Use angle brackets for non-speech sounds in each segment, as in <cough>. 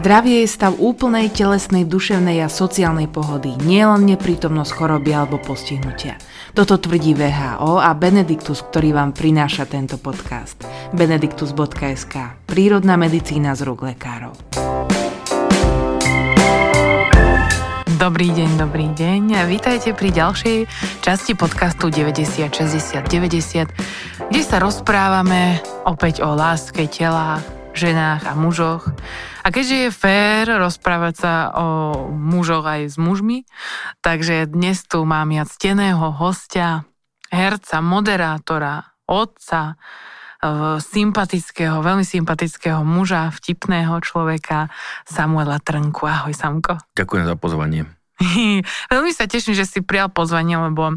Zdravie je stav úplnej telesnej, duševnej a sociálnej pohody, nielen neprítomnosť choroby alebo postihnutia. Toto tvrdí VHO a Benediktus, ktorý vám prináša tento podcast. benediktus.sk Prírodná medicína z rúk lekárov. Dobrý deň, dobrý deň. Vítajte pri ďalšej časti podcastu 90 60 90, kde sa rozprávame opäť o láske, telách, ženách a mužoch. A keďže je fér rozprávať sa o mužoch aj s mužmi, takže dnes tu mám ja cteného hostia, herca, moderátora, otca, sympatického, veľmi sympatického muža, vtipného človeka Samuela Trnku. Ahoj, Samko. Ďakujem za pozvanie. <laughs> veľmi sa teším, že si prijal pozvanie, lebo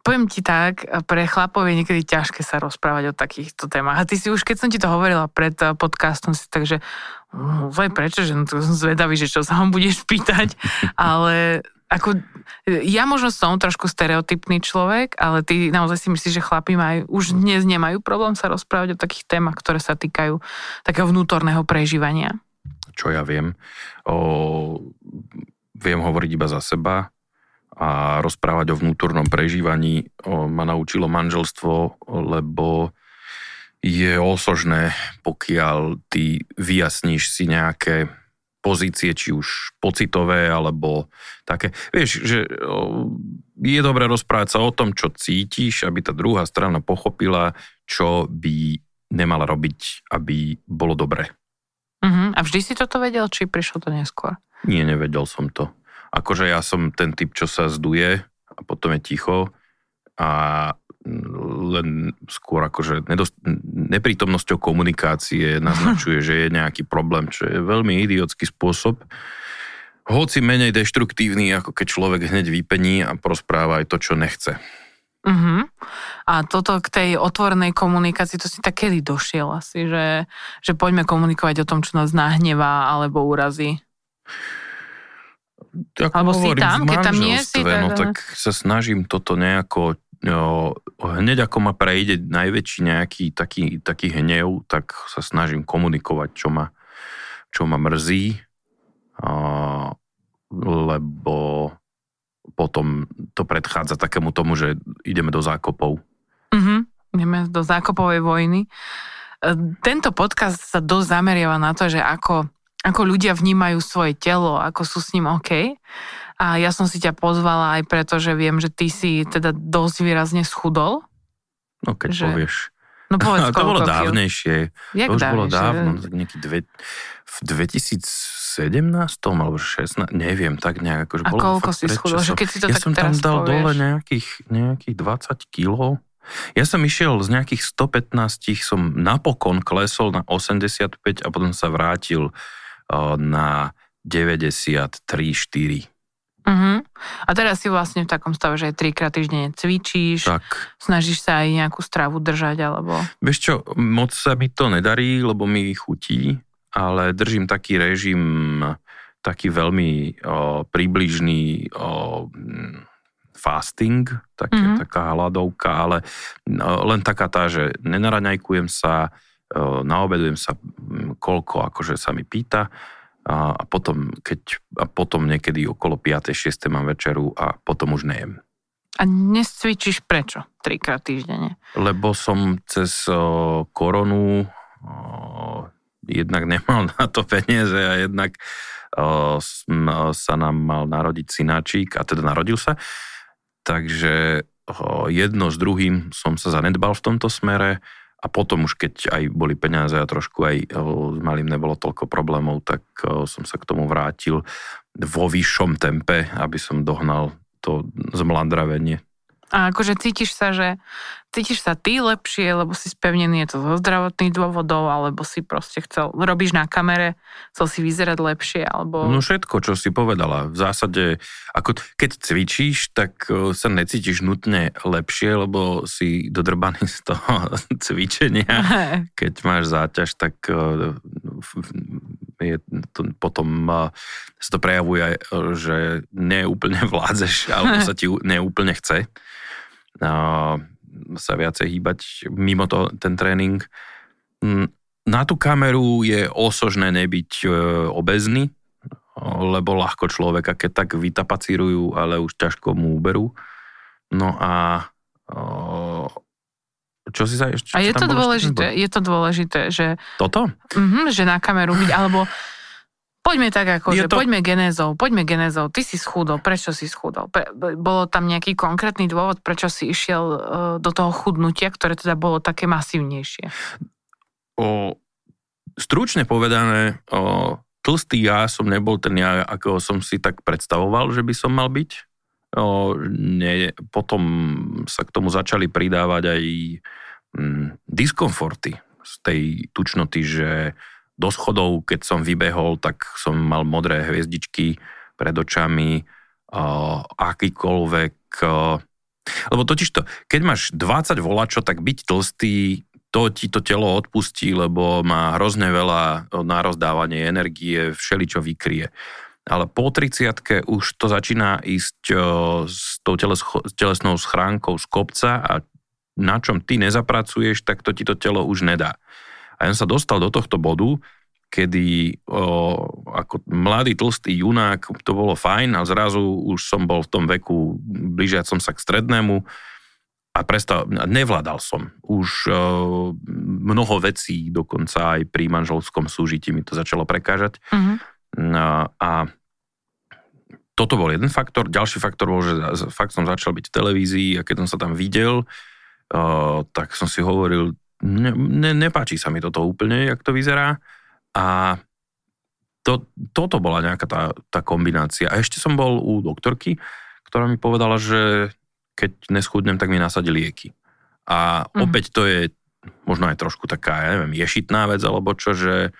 poviem ti tak, pre chlapov je niekedy ťažké sa rozprávať o takýchto témach. A ty si už, keď som ti to hovorila pred eh, podcastom, si takže no, prečo, že no, to som zvedavý, že čo sa vám budeš pýtať, <laughs> ale ako, ja možno som trošku stereotypný človek, ale ty naozaj si myslíš, že chlapi majú, už dnes nemajú problém sa rozprávať o takých témach, ktoré sa týkajú takého vnútorného prežívania? Čo ja viem? O, viem hovoriť iba za seba a rozprávať o vnútornom prežívaní ma naučilo manželstvo, lebo je osožné, pokiaľ ty vyjasníš si nejaké pozície, či už pocitové, alebo také. Vieš, že je dobré rozprávať sa o tom, čo cítiš, aby tá druhá strana pochopila, čo by nemala robiť, aby bolo dobre. Uh-huh. A vždy si toto vedel, či prišlo to neskôr? Nie, nevedel som to. Akože ja som ten typ, čo sa zduje a potom je ticho a len skôr akože nedost, neprítomnosťou komunikácie <laughs> naznačuje, že je nejaký problém, čo je veľmi idiotský spôsob. Hoci menej deštruktívny, ako keď človek hneď vypení a prospráva aj to, čo nechce. Uh-huh. A toto k tej otvorenej komunikácii, to si tak kedy došiel asi, že, že poďme komunikovať o tom, čo nás nahnevá alebo urazí? Ako Alebo hovorím, si tam, keď tam nie si. Tak... No tak sa snažím toto nejako jo, hneď ako ma prejde najväčší nejaký taký, taký hnev, tak sa snažím komunikovať, čo ma, čo ma mrzí, a, lebo potom to predchádza takému tomu, že ideme do zákopov. Uh-huh. Ideme do zákopovej vojny. E, tento podcast sa dosť zameriava na to, že ako ako ľudia vnímajú svoje telo, ako sú s ním OK. A ja som si ťa pozvala aj preto, že viem, že ty si teda dosť výrazne schudol. No keď že... povieš. No povedz, <laughs> to bolo dávnejšie. Jak to už dávnejšie? bolo dávno, tak nejaký dve, v 2017 alebo 16, neviem, tak nejak. Akože a bolo koľko si schudol? Že keď si to ja tak som tam dal povieš. dole nejakých, nejakých 20 kg. Ja som išiel z nejakých 115, som napokon klesol na 85 a potom sa vrátil na 93,4. Uh-huh. A teraz si vlastne v takom stave, že trikrát týždenne cvičíš, tak. snažíš sa aj nejakú stravu držať, alebo... Vieš čo, moc sa mi to nedarí, lebo mi chutí, ale držím taký režim, taký veľmi o, približný o, fasting, tak, uh-huh. taká hladovka, ale o, len taká tá, že nenaraňajkujem sa, naobedujem sa, koľko akože sa mi pýta a, a potom, keď, a potom niekedy okolo 5. 6. mám večeru a potom už nejem. A dnes cvičíš prečo? Trikrát týždenne? Lebo som cez o, koronu o, jednak nemal <laughs> na to peniaze a jednak o, sa nám mal narodiť synáčik a teda narodil sa. Takže o, jedno s druhým som sa zanedbal v tomto smere a potom už keď aj boli peniaze a trošku aj s malým nebolo toľko problémov, tak som sa k tomu vrátil vo vyššom tempe, aby som dohnal to zmlandravenie. A akože cítiš sa, že cítiš sa ty lepšie, lebo si spevnený, je to zo zdravotných dôvodov, alebo si proste chcel, robíš na kamere, chcel si vyzerať lepšie, alebo... No všetko, čo si povedala. V zásade, ako keď cvičíš, tak sa necítiš nutne lepšie, lebo si dodrbaný z toho <laughs> cvičenia. <laughs> Keď máš záťaž, tak je to, potom sa to prejavuje, že neúplne <laughs> vládzeš, alebo sa ti neúplne chce sa viacej hýbať mimo to, ten tréning. Mm, na tú kameru je osožné nebyť e, obezný, lebo ľahko človeka, keď tak vytapacírujú, ale už ťažko mu uberú. No a čo si sa ešte... A je to dôležité, je to dôležité, že... Toto? Uh-huh, že na kameru byť, alebo Poďme tak ako, je že to... poďme genézou, poďme genézou. Ty si schudol, prečo si schudol? Pre, bolo tam nejaký konkrétny dôvod, prečo si išiel uh, do toho chudnutia, ktoré teda bolo také masívnejšie? O, stručne povedané, o, tlstý ja som nebol ten ja, ako som si tak predstavoval, že by som mal byť. O, nie, potom sa k tomu začali pridávať aj mm, diskomforty z tej tučnoty, že do schodov, keď som vybehol, tak som mal modré hviezdičky pred očami, uh, akýkoľvek... Uh, lebo totiž to, keď máš 20 volačo, tak byť tlstý, to ti to telo odpustí, lebo má hrozne veľa nározdávanie energie, všeličo vykrie. Ale po 30 už to začína ísť uh, s tou teles, telesnou schránkou z kopca a na čom ty nezapracuješ, tak to ti to telo už nedá. A ja som sa dostal do tohto bodu, kedy o, ako mladý tlstý junák to bolo fajn a zrazu už som bol v tom veku blížiacom sa k strednému a prestal, nevládal som. Už o, mnoho vecí, dokonca aj pri manželskom súžití mi to začalo prekážať. Uh-huh. A, a toto bol jeden faktor. Ďalší faktor bol, že fakt som začal byť v televízii a keď som sa tam videl, uh, tak som si hovoril, ne, ne, nepáči sa mi toto úplne, jak to vyzerá. A to, toto bola nejaká tá, tá kombinácia. A ešte som bol u doktorky, ktorá mi povedala, že keď neschudnem, tak mi nasadí lieky. A mm. opäť to je možno aj trošku taká, ja neviem, ješitná vec, alebo čo, že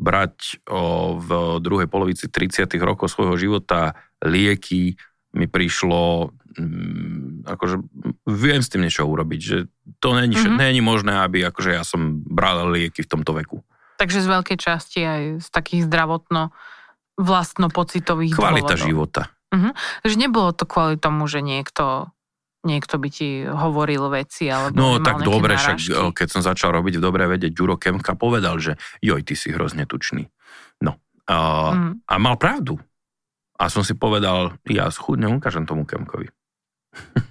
brať o, v druhej polovici 30 rokov svojho života lieky mi prišlo akože viem s tým niečo urobiť, že to není, mm-hmm. není možné, aby akože ja som bral lieky v tomto veku. Takže z veľkej časti aj z takých zdravotno vlastnopocitových Kvalita dôvodov. života. Uh-huh. Takže nebolo to kvôli tomu, že niekto niekto by ti hovoril veci, alebo No tak dobre, však keď som začal robiť v Dobre vedieť, Ďuro Kemka povedal, že joj, ty si hrozne tučný. No. A, mm. a mal pravdu. A som si povedal, ja schudnem, ukážem tomu Kemkovi.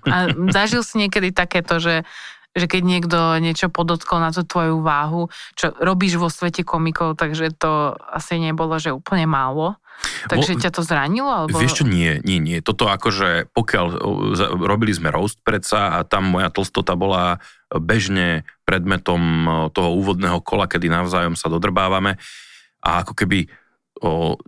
A zažil si niekedy takéto, že, že keď niekto niečo podotkol na tú tvoju váhu, čo robíš vo svete komikov, takže to asi nebolo, že úplne málo. Takže Vo, ťa to zranilo? Alebo... Vieš čo, nie, nie, nie. Toto akože, pokiaľ robili sme roast predsa a tam moja tlstota bola bežne predmetom toho úvodného kola, kedy navzájom sa dodrbávame a ako keby o,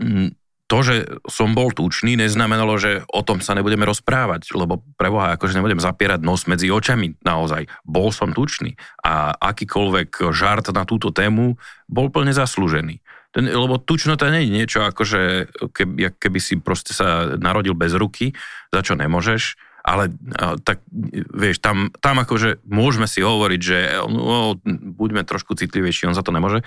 to, že som bol tučný, neznamenalo, že o tom sa nebudeme rozprávať, lebo preboha, akože nebudem zapierať nos medzi očami naozaj. Bol som tučný a akýkoľvek žart na túto tému bol plne zaslúžený. Ten, lebo tučnota nie je niečo ako, že keby, keby si proste sa narodil bez ruky, za čo nemôžeš, ale tak vieš, tam, tam akože môžeme si hovoriť, že no, buďme trošku citlivejší, on za to nemôže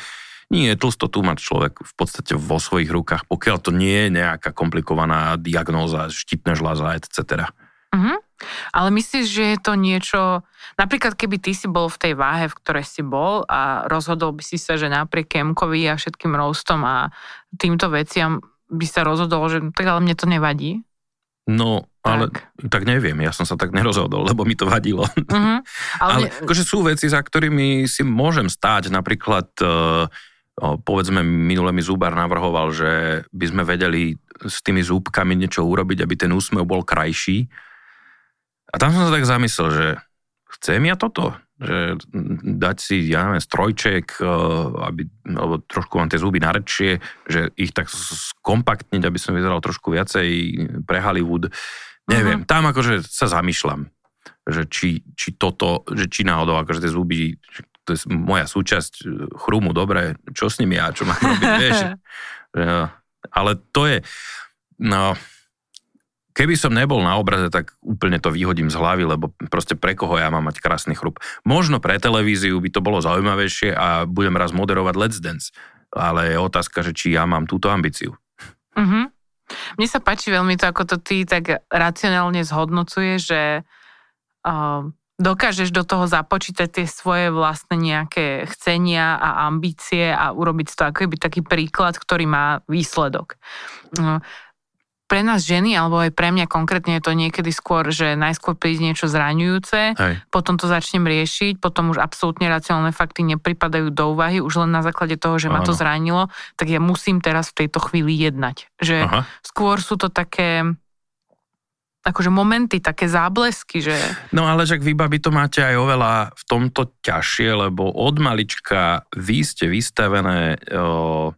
nie, tlstotu má človek v podstate vo svojich rukách, pokiaľ to nie je nejaká komplikovaná diagnóza, štítne žľaza, etc. Uh-huh. Ale myslíš, že je to niečo, napríklad keby ty si bol v tej váhe, v ktorej si bol a rozhodol by si sa, že napriek Kemkovi a všetkým roustom a týmto veciam by sa rozhodol, že tak ale mne to nevadí? No, ale tak. tak neviem, ja som sa tak nerozhodol, lebo mi to vadilo. Uh-huh. <laughs> Ale, ale akože sú veci, za ktorými si môžem stáť, napríklad uh, povedzme, minule mi Zúbar navrhoval, že by sme vedeli s tými zúbkami niečo urobiť, aby ten úsmev bol krajší. A tam som sa tak zamyslel, že chcem ja toto? Že dať si, ja neviem, strojček, aby, alebo trošku mám tie zuby narečie, že ich tak skompaktniť, aby som vyzeral trošku viacej pre Hollywood. Neviem, uh-huh. tam akože sa zamýšľam, že či, či toto, že či náhodou akože tie zuby, to je moja súčasť e, chrúmu, dobre, čo s nimi ja, čo mám robiť, <laughs> vieš. Ale to je, no, keby som nebol na obraze, tak úplne to vyhodím z hlavy, lebo proste pre koho ja mám mať krásny chrup. Možno pre televíziu by to bolo zaujímavejšie a budem raz moderovať Let's Dance, ale je otázka, že či ja mám túto ambíciu. Uh-huh. Mne sa páči veľmi to, ako to ty tak racionálne zhodnocuje, že uh, dokážeš do toho započítať tie svoje vlastné nejaké chcenia a ambície a urobiť to ako keby taký príklad, ktorý má výsledok. No, pre nás ženy, alebo aj pre mňa konkrétne je to niekedy skôr, že najskôr príde niečo zraňujúce, Hej. potom to začnem riešiť, potom už absolútne racionálne fakty nepripadajú do úvahy, už len na základe toho, že ma to zranilo, tak ja musím teraz v tejto chvíli jednať. Že Aha. skôr sú to také akože momenty, také záblesky, že No ale však vy, babi, to máte aj oveľa v tomto ťažšie, lebo od malička vy ste vystavené, o,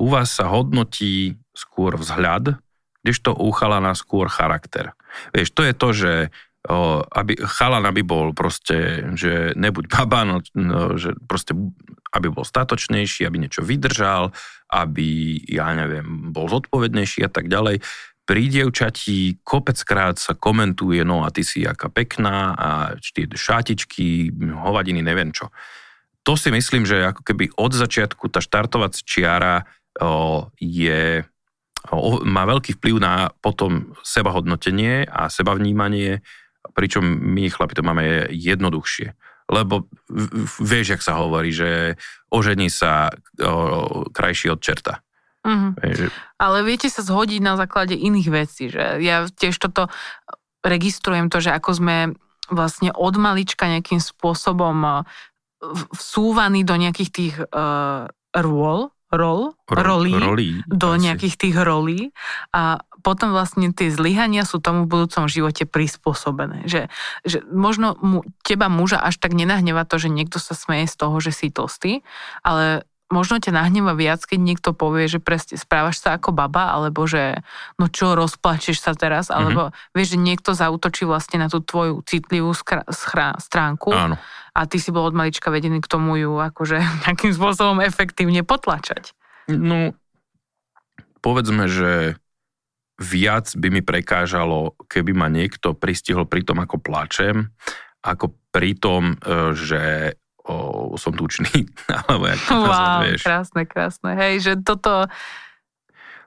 u vás sa hodnotí skôr vzhľad, kdežto u chalana skôr charakter. Vieš, to je to, že o, aby, chalan aby bol proste, že nebuď baba, no, no, že proste aby bol statočnejší, aby niečo vydržal, aby, ja neviem, bol zodpovednejší a tak ďalej pri dievčati kopeckrát sa komentuje, no a ty si aká pekná a tie šátičky, hovadiny, neviem čo. To si myslím, že ako keby od začiatku tá štartovacia čiara o, je, o, má veľký vplyv na potom sebahodnotenie a sebavnímanie, pričom my chlapi to máme jednoduchšie. Lebo vieš, jak sa hovorí, že ožení sa o, krajší od čerta. Mhm. Vieš, že- Ale viete sa zhodiť na základe iných vecí, že ja tiež toto registrujem to, že ako sme vlastne od malička nejakým spôsobom v- vsúvaní do nejakých tých uh, rôl, rol, ro- rolí, rolí do asi. nejakých tých rolí a potom vlastne tie zlyhania sú tomu v budúcom živote prispôsobené. Že, že možno mu, teba muža až tak nenahneva to, že niekto sa smeje z toho, že si tlstý, ale možno ťa nahneva viac, keď niekto povie, že presne správaš sa ako baba, alebo že no čo, rozplačeš sa teraz, alebo vieš, že niekto zautočí vlastne na tú tvoju citlivú skra, schra, stránku Áno. a ty si bol od malička vedený k tomu ju akože <laughs> nejakým spôsobom efektívne potlačať. No, povedzme, že viac by mi prekážalo, keby ma niekto pristihol pri tom, ako plačem, ako pri tom, e, že o, som tučný, <laughs> alebo jak to nazvať, Wow, vieš. krásne, krásne. Hej, že toto,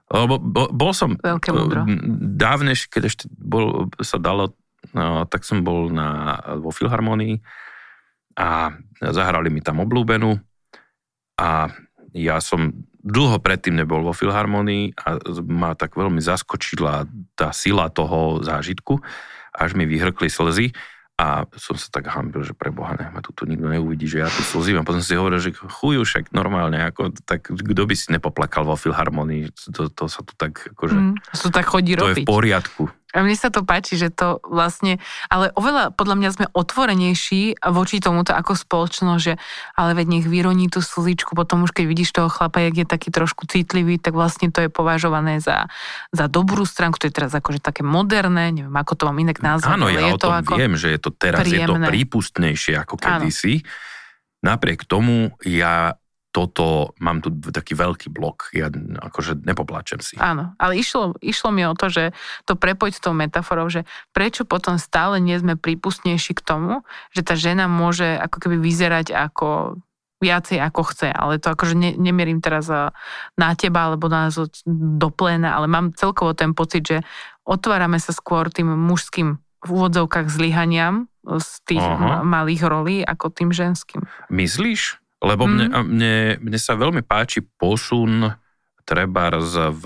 Lebo bol, bol som Veľké múdro. dávneš, keď ešte bol, sa dalo, no, tak som bol na, vo Filharmonii a zahrali mi tam oblúbenú a ja som dlho predtým nebol vo Filharmonii a ma tak veľmi zaskočila tá sila toho zážitku, až mi vyhrkli slzy a som sa tak hambil, že pre Boha, nech ma tu, nikto neuvidí, že ja tu slzím. A potom si hovoril, že chujú však normálne, ako, tak kto by si nepoplakal vo Filharmonii, to, to sa tu tak, akože, mm, to tak chodí to je robiť. v poriadku. A mne sa to páči, že to vlastne, ale oveľa podľa mňa sme otvorenejší voči tomuto ako spoločnosť, že ale veď nech vyroní tú slzičku, potom už keď vidíš toho chlapa, jak je taký trošku citlivý, tak vlastne to je považované za, za dobrú stránku, to je teraz akože také moderné, neviem, ako to mám inak nazvať, Áno, ja o to tom ako... viem, že je to teraz je to príjemné. prípustnejšie ako kedysi. Napriek tomu ja toto, mám tu taký veľký blok, ja akože nepopláčem si. Áno, ale išlo, išlo mi o to, že to prepojiť s tou metaforou, že prečo potom stále nie sme prípustnejší k tomu, že tá žena môže ako keby vyzerať ako viacej ako chce, ale to akože ne, nemierím teraz a, na teba alebo na do pléna, ale mám celkovo ten pocit, že otvárame sa skôr tým mužským v úvodzovkách zlyhaniam z tých Aha. ma- malých rolí ako tým ženským. Myslíš? Lebo mne, Mhm. mne, mne sa veľmi páči posun trebárs v,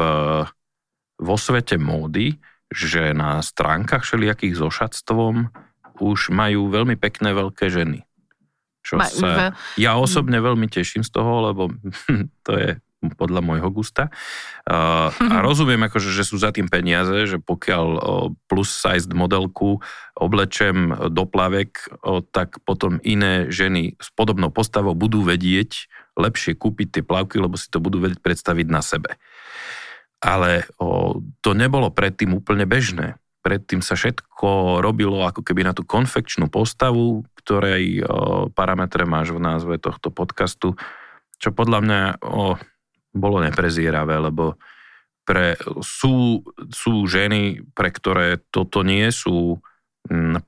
vo svete módy, že na stránkach všelijakých so šatstvom už majú veľmi pekné veľké ženy. Čo Ma- sa, ja osobne veľmi teším z toho, lebo <laughs> to je podľa môjho gusta. Uh, a <laughs> rozumiem, akože, že sú za tým peniaze, že pokiaľ uh, plus sized modelku oblečem do plavek, uh, tak potom iné ženy s podobnou postavou budú vedieť lepšie kúpiť tie plavky, lebo si to budú vedieť predstaviť na sebe. Ale uh, to nebolo predtým úplne bežné. Predtým sa všetko robilo ako keby na tú konfekčnú postavu, ktorej uh, parametre máš v názve tohto podcastu, čo podľa mňa o, bolo neprezieravé, lebo pre, sú, sú ženy, pre ktoré toto nie sú mm,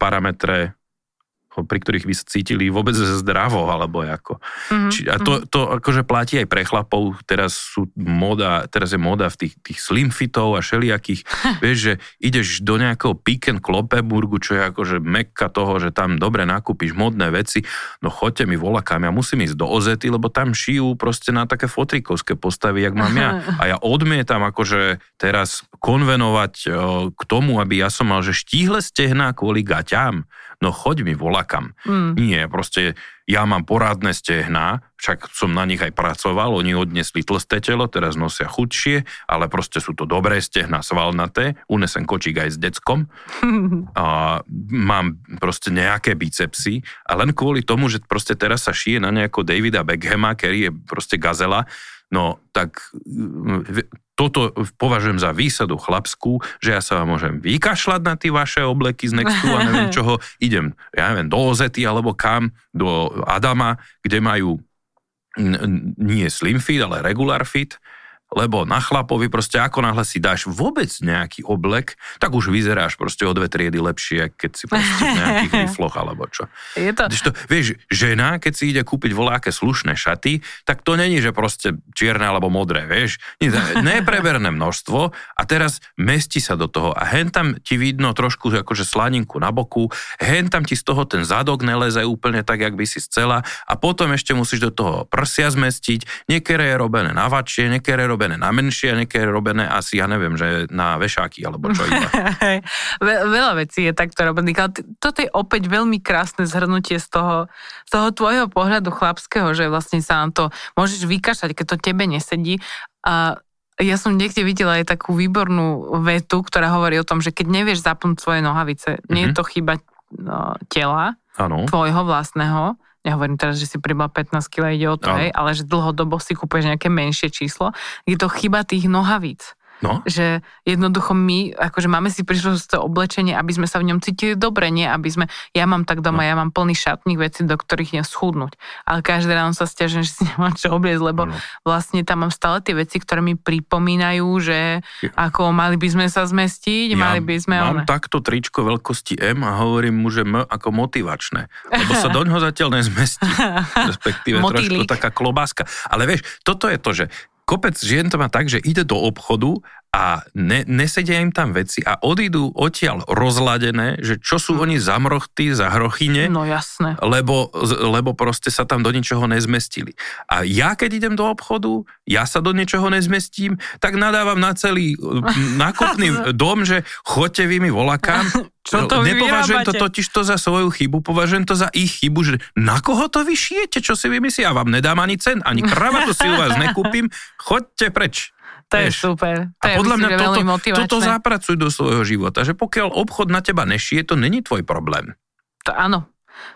pri ktorých by sa cítili vôbec zdravo, alebo ako. Mm-hmm. Či, a to, to akože platí aj pre chlapov, teraz sú moda, teraz je moda v tých, tých slim fitov a všelijakých, <laughs> vieš, že ideš do nejakého Pick and Kloppenburgu, čo je akože mekka toho, že tam dobre nakúpiš modné veci, no choďte mi volakám, ja musím ísť do Ozety, lebo tam šijú proste na také fotrikovské postavy, jak mám ja. <laughs> A ja odmietam akože teraz konvenovať k tomu, aby ja som mal, že štíhle stehná kvôli gaťám, no choď mi volakam. Mm. Nie, proste ja mám porádne stehná, však som na nich aj pracoval, oni odnesli tlsté telo, teraz nosia chudšie, ale proste sú to dobré stehná svalnaté, unesem kočík aj s deckom, <laughs> a mám proste nejaké bicepsy a len kvôli tomu, že proste teraz sa šije na nejako Davida Beckhama, ktorý je proste gazela, no tak toto považujem za výsadu chlapskú, že ja sa vám môžem vykašľať na tie vaše obleky z Nextu a neviem <laughs> čoho, idem, ja neviem, do Ozety alebo kam, do Adama, kde majú nie slim fit, ale regular fit lebo na chlapovi proste ako náhle si dáš vôbec nejaký oblek, tak už vyzeráš proste o dve triedy lepšie, keď si proste v nejakých <laughs> rifloch alebo čo. Je to... to... Vieš, žena, keď si ide kúpiť voláke slušné šaty, tak to není, že proste čierne alebo modré, vieš. Nepreberné množstvo a teraz mesti sa do toho a hen tam ti vidno trošku akože slaninku na boku, hen tam ti z toho ten zadok neleze úplne tak, jak by si chcela a potom ešte musíš do toho prsia zmestiť, niekedy je robené na vačie, niekedy je robené na menšie niekedy robené asi, ja neviem, že na vešáky alebo čo iba. <laughs> Veľa vecí je takto robených, ale toto je opäť veľmi krásne zhrnutie z toho, z toho tvojho pohľadu chlapského, že vlastne sa nám to môžeš vykašať, keď to tebe nesedí. A ja som niekde videla aj takú výbornú vetu, ktorá hovorí o tom, že keď nevieš zapnúť svoje nohavice, mm-hmm. nie je mhm. to chyba no, tela, ano. tvojho vlastného, nehovorím teraz, že si pribal 15 kg, ide o to, hej, ale že dlhodobo si kúpeš nejaké menšie číslo, je to chyba tých nohavíc. No. Že jednoducho my, akože máme si prišlo to oblečenie, aby sme sa v ňom cítili dobre, nie aby sme, ja mám tak doma, no. ja mám plný šatných vecí, do ktorých idem schudnúť. Ale každé ráno sa stiažem, <laughs> že si nemám čo obliecť, lebo no. vlastne tam mám stále tie veci, ktoré mi pripomínajú, že ako mali by sme sa zmestiť, ja mali by sme... Mám one. takto tričko veľkosti M a hovorím mu, že M ako motivačné, lebo sa do ňoho zatiaľ nezmestí. <laughs> Respektíve trošku taká klobáska. Ale vieš, toto je to, že kopec žien to má tak, že ide do obchodu a ne, nesedia im tam veci a odídu odtiaľ rozladené, že čo sú oni za mrochty, za hrochyne. No jasné. Lebo, lebo proste sa tam do ničoho nezmestili. A ja keď idem do obchodu, ja sa do ničoho nezmestím, tak nadávam na celý nákupný <laughs> dom, že chodte vy mi volakám. <laughs> Čo to Nepovažujem to totiž to za svoju chybu, považujem to za ich chybu, že na koho to vyšijete, čo si vymyslí, ja vám nedám ani cen, ani kravatu si u vás nekúpim, chodte preč. To je super. To a je podľa mňa toto, toto zapracuj do svojho života, že pokiaľ obchod na teba nešie, to není tvoj problém. To áno.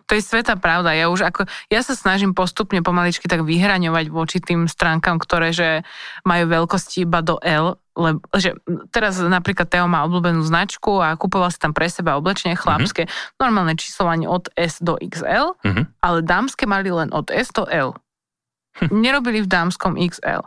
To je sveta pravda. Ja už ako, ja sa snažím postupne pomaličky tak vyhraňovať voči tým stránkam, ktoré že majú veľkosti iba do L, lebo, že teraz napríklad Teo má obľúbenú značku a kupoval si tam pre seba oblečenie chlapské, mm-hmm. normálne číslovanie od S do XL, mm-hmm. ale dámske mali len od S do L. Hm. Nerobili v dámskom XL.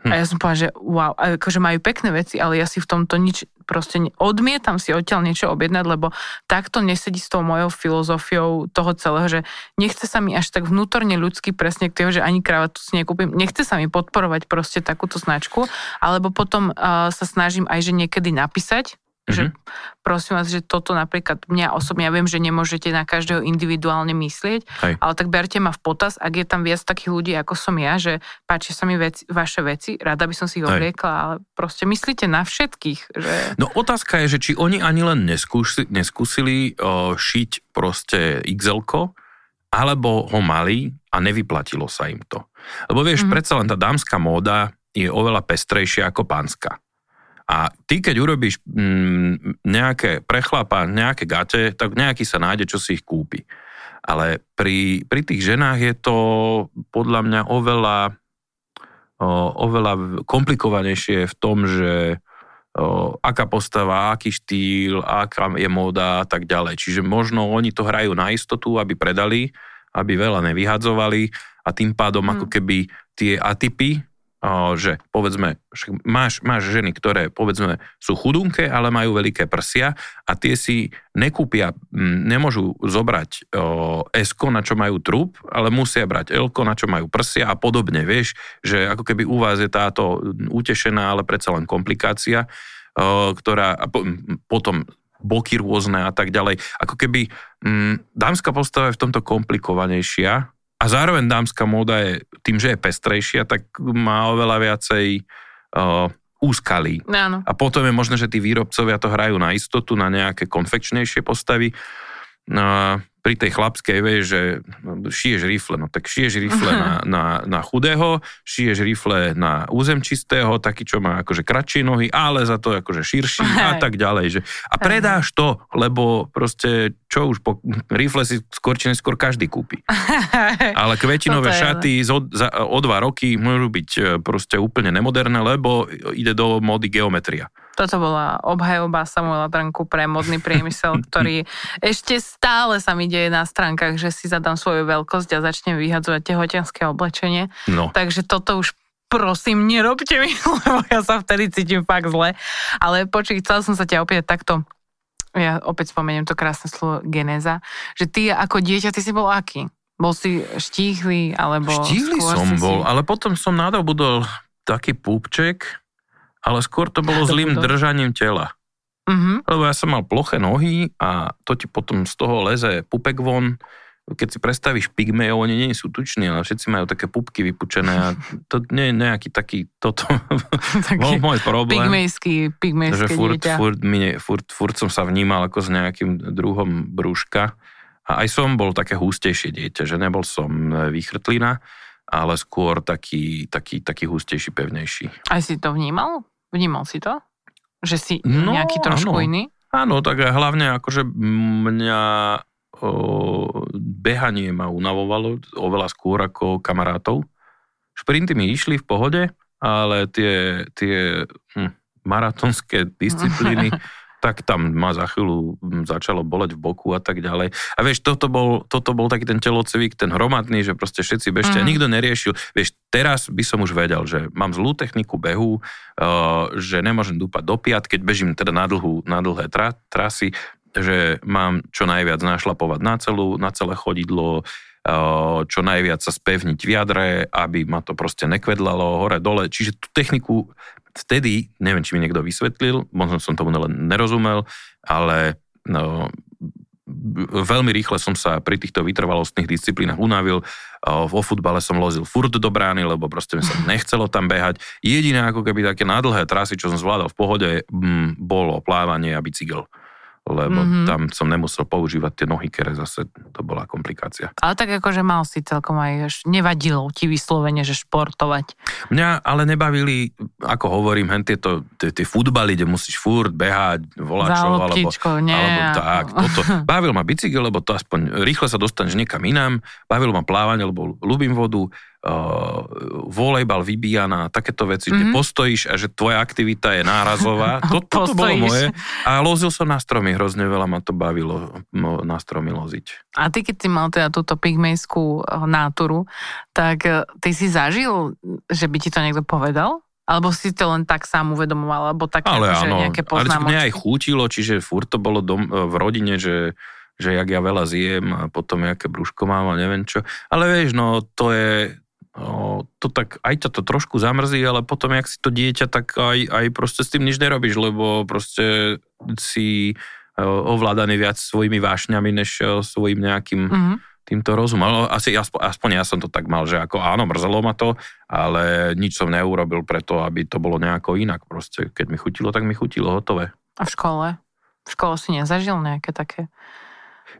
Hm. A ja som povedala, že wow, akože majú pekné veci, ale ja si v tomto nič, proste odmietam si odtiaľ niečo objednať, lebo takto nesedí s tou mojou filozofiou toho celého, že nechce sa mi až tak vnútorne ľudský presne k toho, že ani kravatu si nekúpim, nechce sa mi podporovať proste takúto značku, alebo potom uh, sa snažím aj, že niekedy napísať, Mm-hmm. Že mhm. prosím vás, že toto napríklad mňa osobne, ja viem, že nemôžete na každého individuálne myslieť, Hej. ale tak berte ma v potaz, ak je tam viac takých ľudí, ako som ja, že páči sa mi veci, vaše veci, rada by som si ich obliekla, ale proste myslíte na všetkých. Že... No otázka je, že či oni ani len neskúsi, neskúsili o, šiť proste xl alebo ho mali a nevyplatilo sa im to. Lebo vieš, mm-hmm. predsa len tá dámska móda je oveľa pestrejšia ako pánska. A ty, keď urobíš mm, nejaké prechlapa, nejaké gate, tak nejaký sa nájde, čo si ich kúpi. Ale pri, pri tých ženách je to podľa mňa oveľa, o, oveľa komplikovanejšie v tom, že o, aká postava, aký štýl, aká je móda a tak ďalej. Čiže možno oni to hrajú na istotu, aby predali, aby veľa nevyhadzovali a tým pádom mm. ako keby tie atypy že povedzme, máš, máš ženy, ktoré povedzme sú chudunké, ale majú veľké prsia a tie si nekúpia, nemôžu zobrať s na čo majú trup, ale musia brať l na čo majú prsia a podobne, vieš, že ako keby u vás je táto utešená, ale predsa len komplikácia, ktorá potom boky rôzne a tak ďalej. Ako keby dámska postava je v tomto komplikovanejšia, a zároveň dámska móda je, tým, že je pestrejšia, tak má oveľa viacej uh, úskalí. Áno. A potom je možné, že tí výrobcovia to hrajú na istotu, na nejaké konfekčnejšie postavy. Uh, pri tej chlapskej vieš, že šiješ rifle, no tak šiješ rifle na, na, na chudého, šiješ rifle na územčistého, taký, čo má akože kratšie nohy, ale za to akože širší a tak ďalej. Že, a predáš to, lebo proste čo už po rifle si skôr či neskôr každý kúpi. Ale kvetinové šaty o, za, o dva roky môžu byť e, proste úplne nemoderné, lebo ide do mody geometria. Toto bola obhajoba Samuela Branku pre modný priemysel, <laughs> ktorý ešte stále sa mi deje na stránkach, že si zadám svoju veľkosť a začnem vyhadzovať tehotenské oblečenie. No. Takže toto už prosím, nerobte mi, <laughs> lebo ja sa vtedy cítim fakt zle. Ale počuj, chcel som sa ťa opäť takto ja opäť spomeniem to krásne slovo genéza, že ty ako dieťa, ty si bol aký? Bol si štíhly, alebo... Štíhly som bol, si... ale potom som nadobudol taký púbček, ale skôr to bolo zlým držaním tela. Uh-huh. Lebo ja som mal ploché nohy a to ti potom z toho leze pupek von. Keď si predstavíš pygmejov, oni nie sú tuční, ale všetci majú také pupky vypučené a to nie je nejaký taký, toto <laughs> bol môj problém. Pygmejský, pygmejské že furt, dieťa. Furt, mine, furt, furt som sa vnímal ako s nejakým druhom brúška. A aj som bol také hústejšie dieťa, že nebol som výchrtlina, ale skôr taký, taký, taký hústejší, pevnejší. Aj si to vnímal? Vnímal si to? Že si no, nejaký trošku áno. iný? Áno, tak hlavne akože mňa o, behanie ma unavovalo oveľa skôr ako kamarátov. Šprinty mi išli v pohode, ale tie, tie hm, maratonské <laughs> disciplíny tak tam ma za chvíľu hm, začalo boleť v boku a tak ďalej. A vieš, toto bol, toto bol taký ten telocevik, ten hromadný, že proste všetci bežte mm. a nikto neriešil. Vieš, teraz by som už vedel, že mám zlú techniku behu, uh, že nemôžem dúpať do piat, keď bežím teda na, dlhú, na dlhé tra, trasy, že mám čo najviac našlapovať na, celú, na celé chodidlo, uh, čo najviac sa spevniť v jadre, aby ma to proste nekvedlalo hore-dole. Čiže tú techniku vtedy, neviem, či mi niekto vysvetlil, možno som tomu len nerozumel, ale no, veľmi rýchle som sa pri týchto vytrvalostných disciplínach unavil. Vo futbale som lozil furt do brány, lebo proste mi sa <laughs> nechcelo tam behať. Jediné ako keby také nádlhé trasy, čo som zvládal v pohode, bolo plávanie a bicykel lebo mm-hmm. tam som nemusel používať tie nohy, ktoré zase to bola komplikácia. Ale tak akože mal si celkom aj, nevadilo ti vyslovene, že športovať. Mňa ale nebavili, ako hovorím, hen tieto, tie, tie futbaly, kde musíš furt behať, volačov, alebo, nie. alebo tak, toto. <laughs> Bavil ma bicykel, lebo to aspoň rýchle sa dostaneš niekam inám, bavilo ma plávanie, lebo ľúbim vodu, volejbal vybíjana, takéto veci, mm-hmm. kde mhm. postojíš a že tvoja aktivita je nárazová. <laughs> To, toto bolo moje. A lozil som na stromy, hrozne veľa ma to bavilo no, na stromy loziť. A ty, keď si mal teda túto pygmejskú náturu, tak ty si zažil, že by ti to niekto povedal? Alebo si to len tak sám uvedomoval, alebo také ale že áno, nejaké poznámočky? Ale mňa aj chútilo, čiže furt to bolo dom, v rodine, že že jak ja veľa zjem a potom jaké brúško mám a neviem čo. Ale vieš, no to je, to tak, aj ťa to trošku zamrzí, ale potom, jak si to dieťa, tak aj, aj proste s tým nič nerobíš, lebo proste si e, ovládaný viac svojimi vášňami, než e, svojim nejakým mm-hmm. týmto rozumom. Ale asi, aspoň, aspoň ja som to tak mal, že ako áno, mrzelo ma to, ale nič som neurobil preto, aby to bolo nejako inak. Proste, keď mi chutilo, tak mi chutilo, hotové. A v škole? V škole si nezažil nejaké také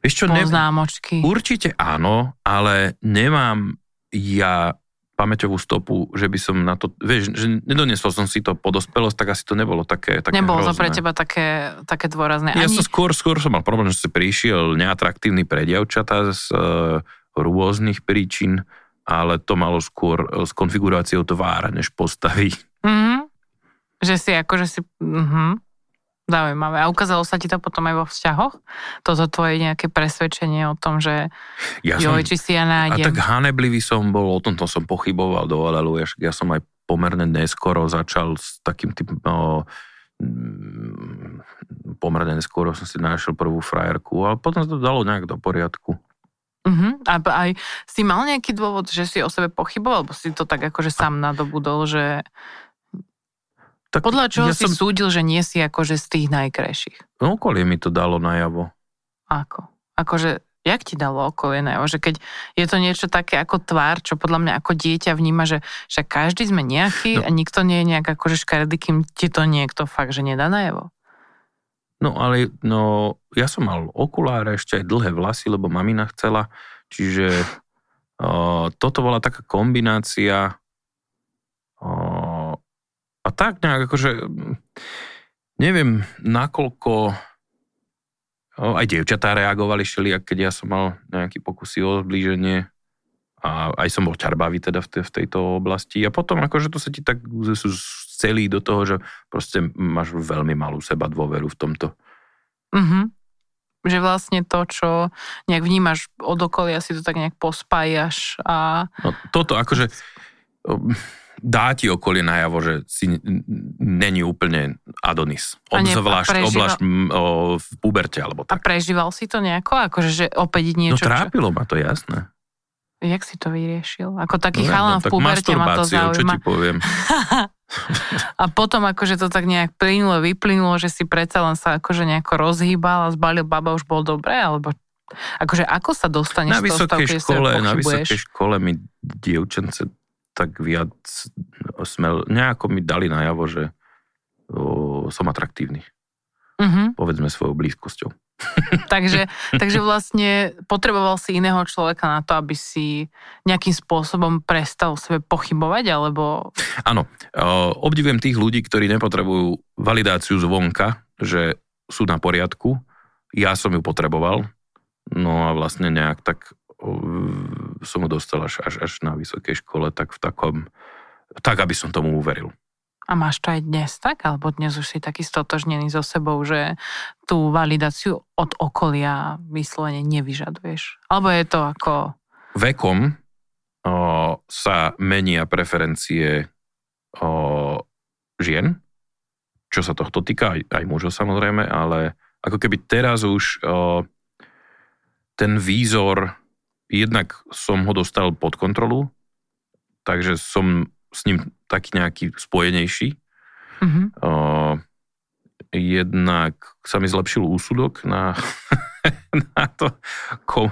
Vieš čo, poznámočky? Ne, určite áno, ale nemám ja pamäťovú stopu, že by som na to, vieš, že nedoniesol som si to po dospelosť, tak asi to nebolo také, také Nebolo hrozné. to pre teba také, také dôrazné. Ja Ani... som skôr, skôr som mal problém, že si prišiel neatraktívny pre dievčatá z uh, rôznych príčin, ale to malo skôr uh, s konfiguráciou tvára, než postavy. Mm-hmm. Že si akože si... Mm-hmm. Zaujímavé. A ukázalo sa ti to potom aj vo vzťahoch? Toto tvoje nejaké presvedčenie o tom, že ja joj, som, či si ja nájdem. A tak haneblivý som bol, o tomto som pochyboval do Aleluja, ja som aj pomerne neskoro začal s takým tým, no, mm, pomerne neskoro som si našiel prvú frajerku, ale potom sa to dalo nejak do poriadku. Uh-huh. A aj si mal nejaký dôvod, že si o sebe pochyboval, alebo si to tak akože sám nadobudol, že tak podľa čoho ja si som... súdil, že nie si akože z tých najkrajších? No okolie mi to dalo najavo. Ako? Akože jak ti dalo okolie najavo? Že keď je to niečo také ako tvár, čo podľa mňa ako dieťa vníma, že však každý sme nejaký no. a nikto nie je nejak akože škaredý, kým ti to niekto fakt, že nedá najavo. No ale no, ja som mal okuláre, ešte aj dlhé vlasy, lebo mamina chcela, čiže <laughs> uh, toto bola taká kombinácia a tak nejak akože neviem, nakoľko aj dievčatá reagovali šeli, keď ja som mal nejaký pokusy o zblíženie a aj som bol ťarbavý teda v, te, v tejto oblasti a potom akože to sa ti tak celý do toho, že proste máš veľmi malú seba dôveru v tomto. Mm-hmm. Že vlastne to, čo nejak vnímaš od okolia, si to tak nejak pospájaš a... No toto akože dá ti okolie najavo, že si není úplne Adonis. Obzvlášť prežíval... o, v puberte alebo tak. A prežíval si to nejako? Akože, že opäť niečo... No trápilo čo... ma to, jasné. Jak si to vyriešil? Ako taký no, chalán no, v puberte ma to zaujíma. čo ti poviem. <laughs> a potom akože to tak nejak plynulo, vyplynulo, že si predsa len sa akože nejako rozhýbal a zbalil baba už bol dobré, alebo akože ako sa dostaneš na z toho stavu, škole, Na vysokej škole mi dievčence tak viac smel, nejako mi dali najavo, že o, som atraktívny. Uh-huh. Povedzme svojou blízkosťou <laughs> takže, takže vlastne potreboval si iného človeka na to, aby si nejakým spôsobom prestal sebe pochybovať, alebo... Áno, obdivujem tých ľudí, ktorí nepotrebujú validáciu zvonka, že sú na poriadku. Ja som ju potreboval, no a vlastne nejak tak som ho dostal až, až, až na vysokej škole, tak v takom, tak aby som tomu uveril. A máš to aj dnes tak? Alebo dnes už si taký stotožnený so sebou, že tú validáciu od okolia vyslovene nevyžaduješ? Alebo je to ako... Vekom o, sa menia preferencie o, žien, čo sa tohto týka, aj, aj mužov samozrejme, ale ako keby teraz už o, ten výzor, jednak som ho dostal pod kontrolu, takže som s ním taký nejaký spojenejší. Mm-hmm. Uh, jednak sa mi zlepšil úsudok na, <laughs> na to, kom,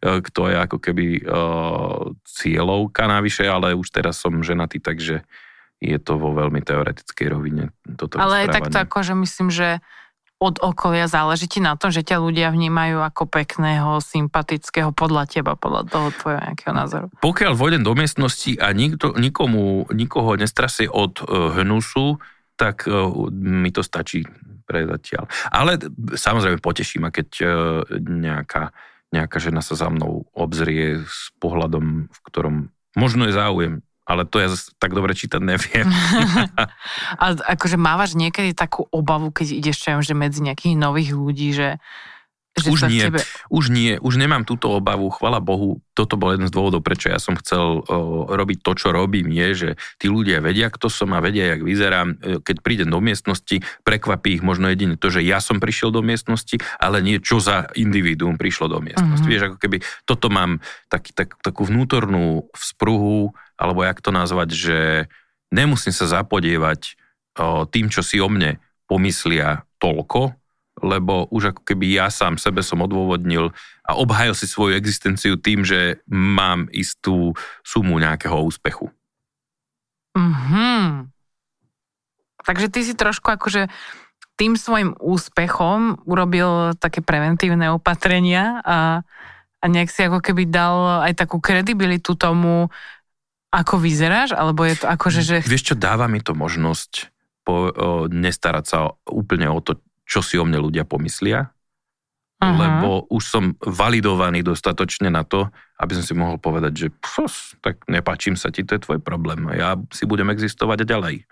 kto je ako keby uh, cieľovka navyše, ale už teraz som ženatý, takže je to vo veľmi teoretickej rovine. Toto ale aj takto ako, že myslím, že od okolia, záleží ti na tom, že ťa ľudia vnímajú ako pekného, sympatického podľa teba, podľa toho tvojho nejakého názoru. Pokiaľ vojdem do miestnosti a nikto, nikomu, nikoho nestrasie od uh, hnusu, tak uh, mi to stačí pre zatiaľ. Ale samozrejme poteší ma, keď nejaká, nejaká žena sa za mnou obzrie s pohľadom, v ktorom možno je záujem ale to ja tak dobre čítať neviem. <laughs> a akože mávaš niekedy takú obavu, keď ideš čo že medzi nejakých nových ľudí, že že už nie, tebe... už nie, už nemám túto obavu, chvala Bohu, toto bol jeden z dôvodov, prečo ja som chcel o, robiť to, čo robím, je, že tí ľudia vedia, kto som a vedia, jak vyzerám. E, keď prídem do miestnosti, prekvapí ich možno jedine to, že ja som prišiel do miestnosti, ale nie čo za individuum prišlo do miestnosti. Mm-hmm. Vieš, ako keby toto mám taký, tak, takú vnútornú vzpruhu, alebo jak to nazvať, že nemusím sa zapodievať o, tým, čo si o mne pomyslia toľko, lebo už ako keby ja sám sebe som odôvodnil a obhajil si svoju existenciu tým, že mám istú sumu nejakého úspechu. Mhm. Takže ty si trošku akože tým svojim úspechom urobil také preventívne opatrenia a, a nejak si ako keby dal aj takú kredibilitu tomu, ako vyzeráš, alebo je to akože, že... Vieš čo, dáva mi to možnosť po, o, nestarať sa úplne o to, čo si o mne ľudia pomyslia, uh-huh. lebo už som validovaný dostatočne na to, aby som si mohol povedať, že pfos, tak nepáčim sa ti, to je tvoj problém. Ja si budem existovať ďalej.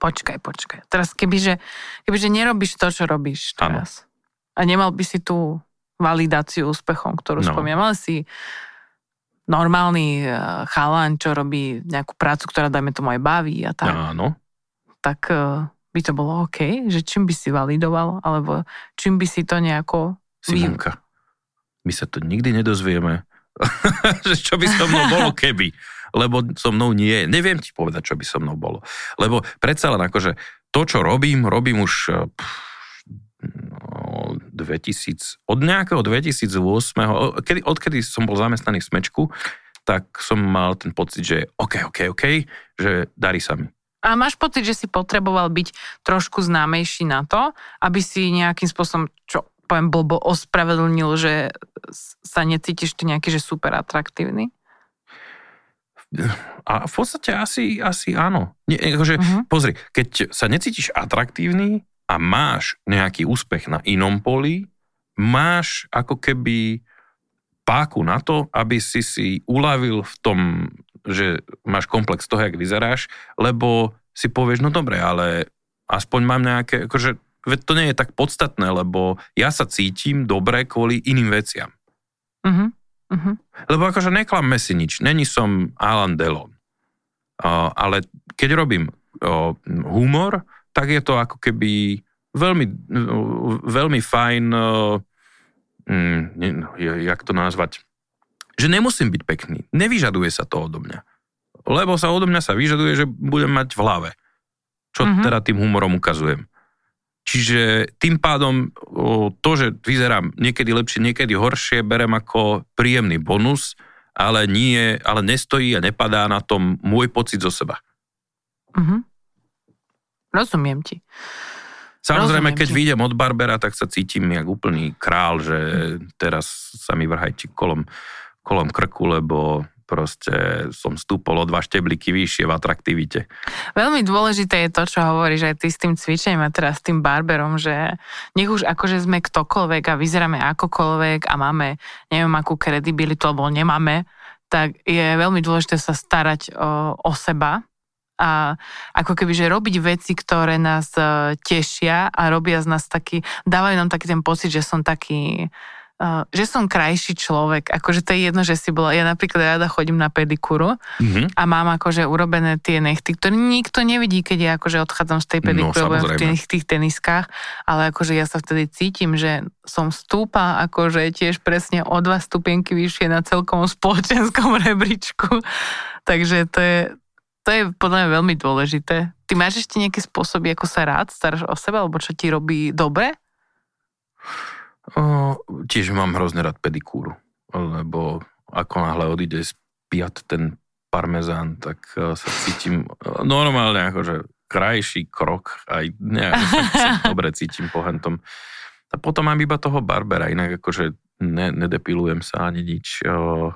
Počkaj, počkaj. Teraz kebyže, kebyže nerobíš to, čo robíš teraz ano. a nemal by si tú validáciu úspechom, ktorú no. spomínam, ale si normálny eh, chalan, čo robí nejakú prácu, ktorá dajme tomu aj baví a tak, Áno. tak eh, by to bolo OK, že čím by si validoval, alebo čím by si to nejako... Simonka, my sa to nikdy nedozvieme, <laughs> že čo by so mnou bolo keby. Lebo so mnou nie je. Neviem ti povedať, čo by so mnou bolo. Lebo predsa len akože to, čo robím, robím už eh, pff, no, 2000, od nejakého 2008, o- kedy, odkedy som bol zamestnaný v Smečku, tak som mal ten pocit, že OK, OK, OK, že darí sa mi. A máš pocit, že si potreboval byť trošku známejší na to, aby si nejakým spôsobom, čo poviem blbo, ospravedlnil, že sa necítiš tu nejaký, že super atraktívny? A v podstate asi, asi áno. Nie, akože, Mhm. Pozri, keď sa necítiš atraktívny a máš nejaký úspech na inom poli, máš ako keby páku na to, aby si si uľavil v tom, že máš komplex toho, jak vyzeráš, lebo si povieš, no dobre, ale aspoň mám nejaké, akože veď to nie je tak podstatné, lebo ja sa cítim dobre kvôli iným veciam. Mhm. Mhm. Lebo akože neklamme si nič, není som Alan Delon. Uh, ale keď robím uh, humor, tak je to ako keby veľmi, uh, veľmi fajn, uh, mm, ne, jak to nazvať, že nemusím byť pekný. Nevyžaduje sa to odo mňa. Lebo sa odo mňa sa vyžaduje, že budem mať v hlave. Čo Mhm. teda tým humorom ukazujem. Čiže tým pádom to, že vyzerám niekedy lepšie, niekedy horšie, berem ako príjemný bonus, ale nie, ale nestojí a nepadá na tom môj pocit zo seba. Mhm. Rozumiem ti. Samozrejme, Rozumiem keď ti. vyjdem od Barbera, tak sa cítim jak úplný král, že teraz sa mi vrhajte kolom, kolom krku, lebo proste som stúpol o dva štebliky vyššie v atraktivite. Veľmi dôležité je to, čo hovoríš aj ty s tým cvičením a teraz s tým barberom, že nech už akože sme ktokoľvek a vyzeráme akokoľvek a máme neviem akú kredibilitu, alebo nemáme, tak je veľmi dôležité sa starať o, o seba a ako keby, že robiť veci, ktoré nás e, tešia a robia z nás taký, dávajú nám taký ten pocit, že som taký, že som krajší človek. Akože to je jedno, že si bola, ja napríklad rada chodím na pedikúru Mhm. a mám akože urobené tie nechty, ktoré nikto nevidí, keď ja akože odchádzam z tej No, pedikúry, no, v tých, tých teniskách, ale akože ja sa vtedy cítim, že som stúpa akože tiež presne o dva stupienky vyššie na celkom spoločenskom <laughs> rebríčku. Takže to je, to je podľa mňa veľmi dôležité. Ty máš ešte nejaké spôsoby, ako sa rád staráš o seba, alebo čo ti robí dobre? O, tiež mám hrozne rád pedikúru, lebo ako náhle odíde z piat ten parmezán, tak e, sa cítim e, normálne akože krajší krok, aj sa <laughs> dobre cítim po hentom. A potom mám iba toho barbera, inak akože ne, nedepilujem sa ani nič. O,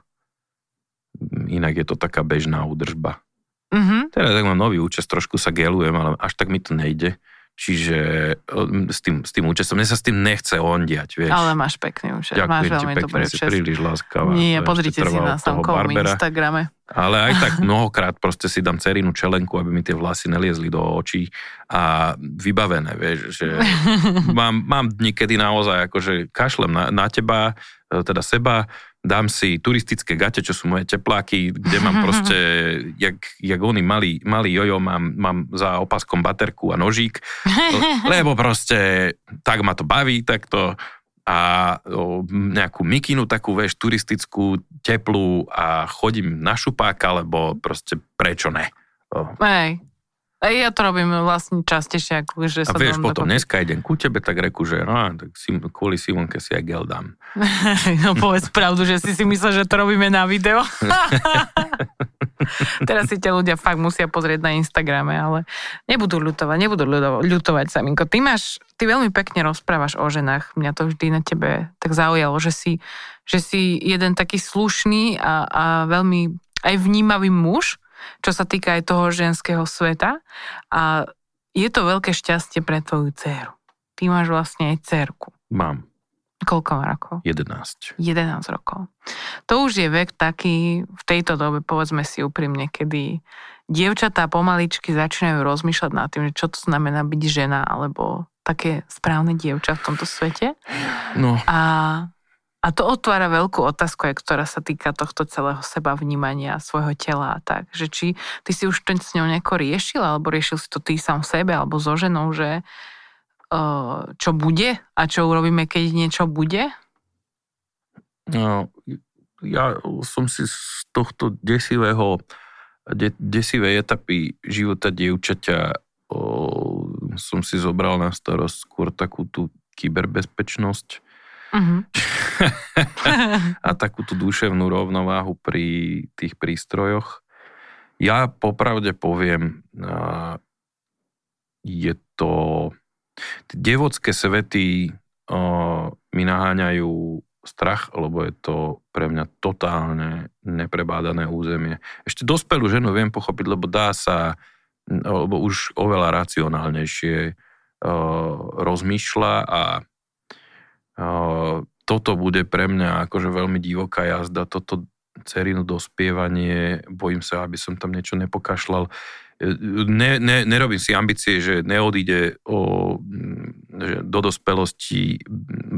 inak je to taká bežná údržba. Mhm. Teraz tak mám nový účes, trošku sa gelujem, ale až tak mi to nejde. Čiže s tým, s tým účesom, mne sa s tým nechce ondiať, vieš. Ale máš pekný účes, máš Ďakujem ti veľmi pekne, dobrý si účes. príliš láskavá. Nie, pozrite si na samkovom. Instagrame. Ale aj tak <laughs> mnohokrát proste si dám cerinu čelenku, aby mi tie vlasy neliezli do očí a vybavené, vieš, že <laughs> mám, mám dni, kedy naozaj akože kašlem na, na teba, e, teda seba, dám si turistické gate, čo sú moje tepláky, kde mám <laughs> proste, jak, jak oni malý, malý jojo, mám, mám za opaskom baterku a nožík, <laughs> lebo proste tak ma to baví, tak to a o, nejakú mikinu takú, vieš, turistickú, teplú a chodím na šupáka, lebo proste prečo ne? Hej. Ja to robím vlastne častejšie, ako že A sa vieš, dám potom dokopy. dneska idem ku tebe, tak reku, že no, tak Sim, kvôli Simonke si aj gel dám. <laughs> no povedz pravdu, že si si myslel, že to robíme na video. <laughs> Teraz si ťa ľudia fakt musia pozrieť na Instagrame, ale nebudú ľutovať, nebudú ľutovať Saminko. Ty máš, ty veľmi pekne rozprávaš o ženách. Mňa to vždy na tebe tak zaujalo, že si, že si jeden taký slušný a, a veľmi aj vnímavý muž, čo sa týka aj toho ženského sveta. A je to veľké šťastie pre tvoju dceru. Ty máš vlastne aj dcerku. Mám Koľko má rokov? 11. 11 rokov. To už je vek taký, v tejto dobe, povedzme si úprimne, kedy dievčatá pomaličky začínajú rozmýšľať nad tým, čo to znamená byť žena, alebo také správne dievča v tomto svete. No, A, a to otvára veľkú otázku, ktorá sa týka tohto celého seba vnímania svojho tela tak. Že či ty si už ten s ňou nejako riešil, alebo riešil si to ty sám sebe, alebo so ženou, že uh, čo bude a čo urobíme, keď niečo bude? No, ja som si z tohto desivého, de, desivej etapy života dievčaťa o, som si zobral na starosť skôr takú tú kyberbezpečnosť uh-huh. <laughs> a takú tú duševnú rovnováhu pri tých prístrojoch. Ja popravde poviem, je to... Tie devodské svety mi naháňajú strach, lebo je to pre mňa totálne neprebádané územie. Ešte dospelú ženu viem pochopiť, lebo dá sa, lebo už oveľa racionálnejšie rozmýšľa a toto bude pre mňa akože veľmi divoká jazda, toto cerinu dospievanie, bojím sa, aby som tam niečo nepokašľal. Ne, ne, nerobím si ambície, že neodíde o, že do dospelosti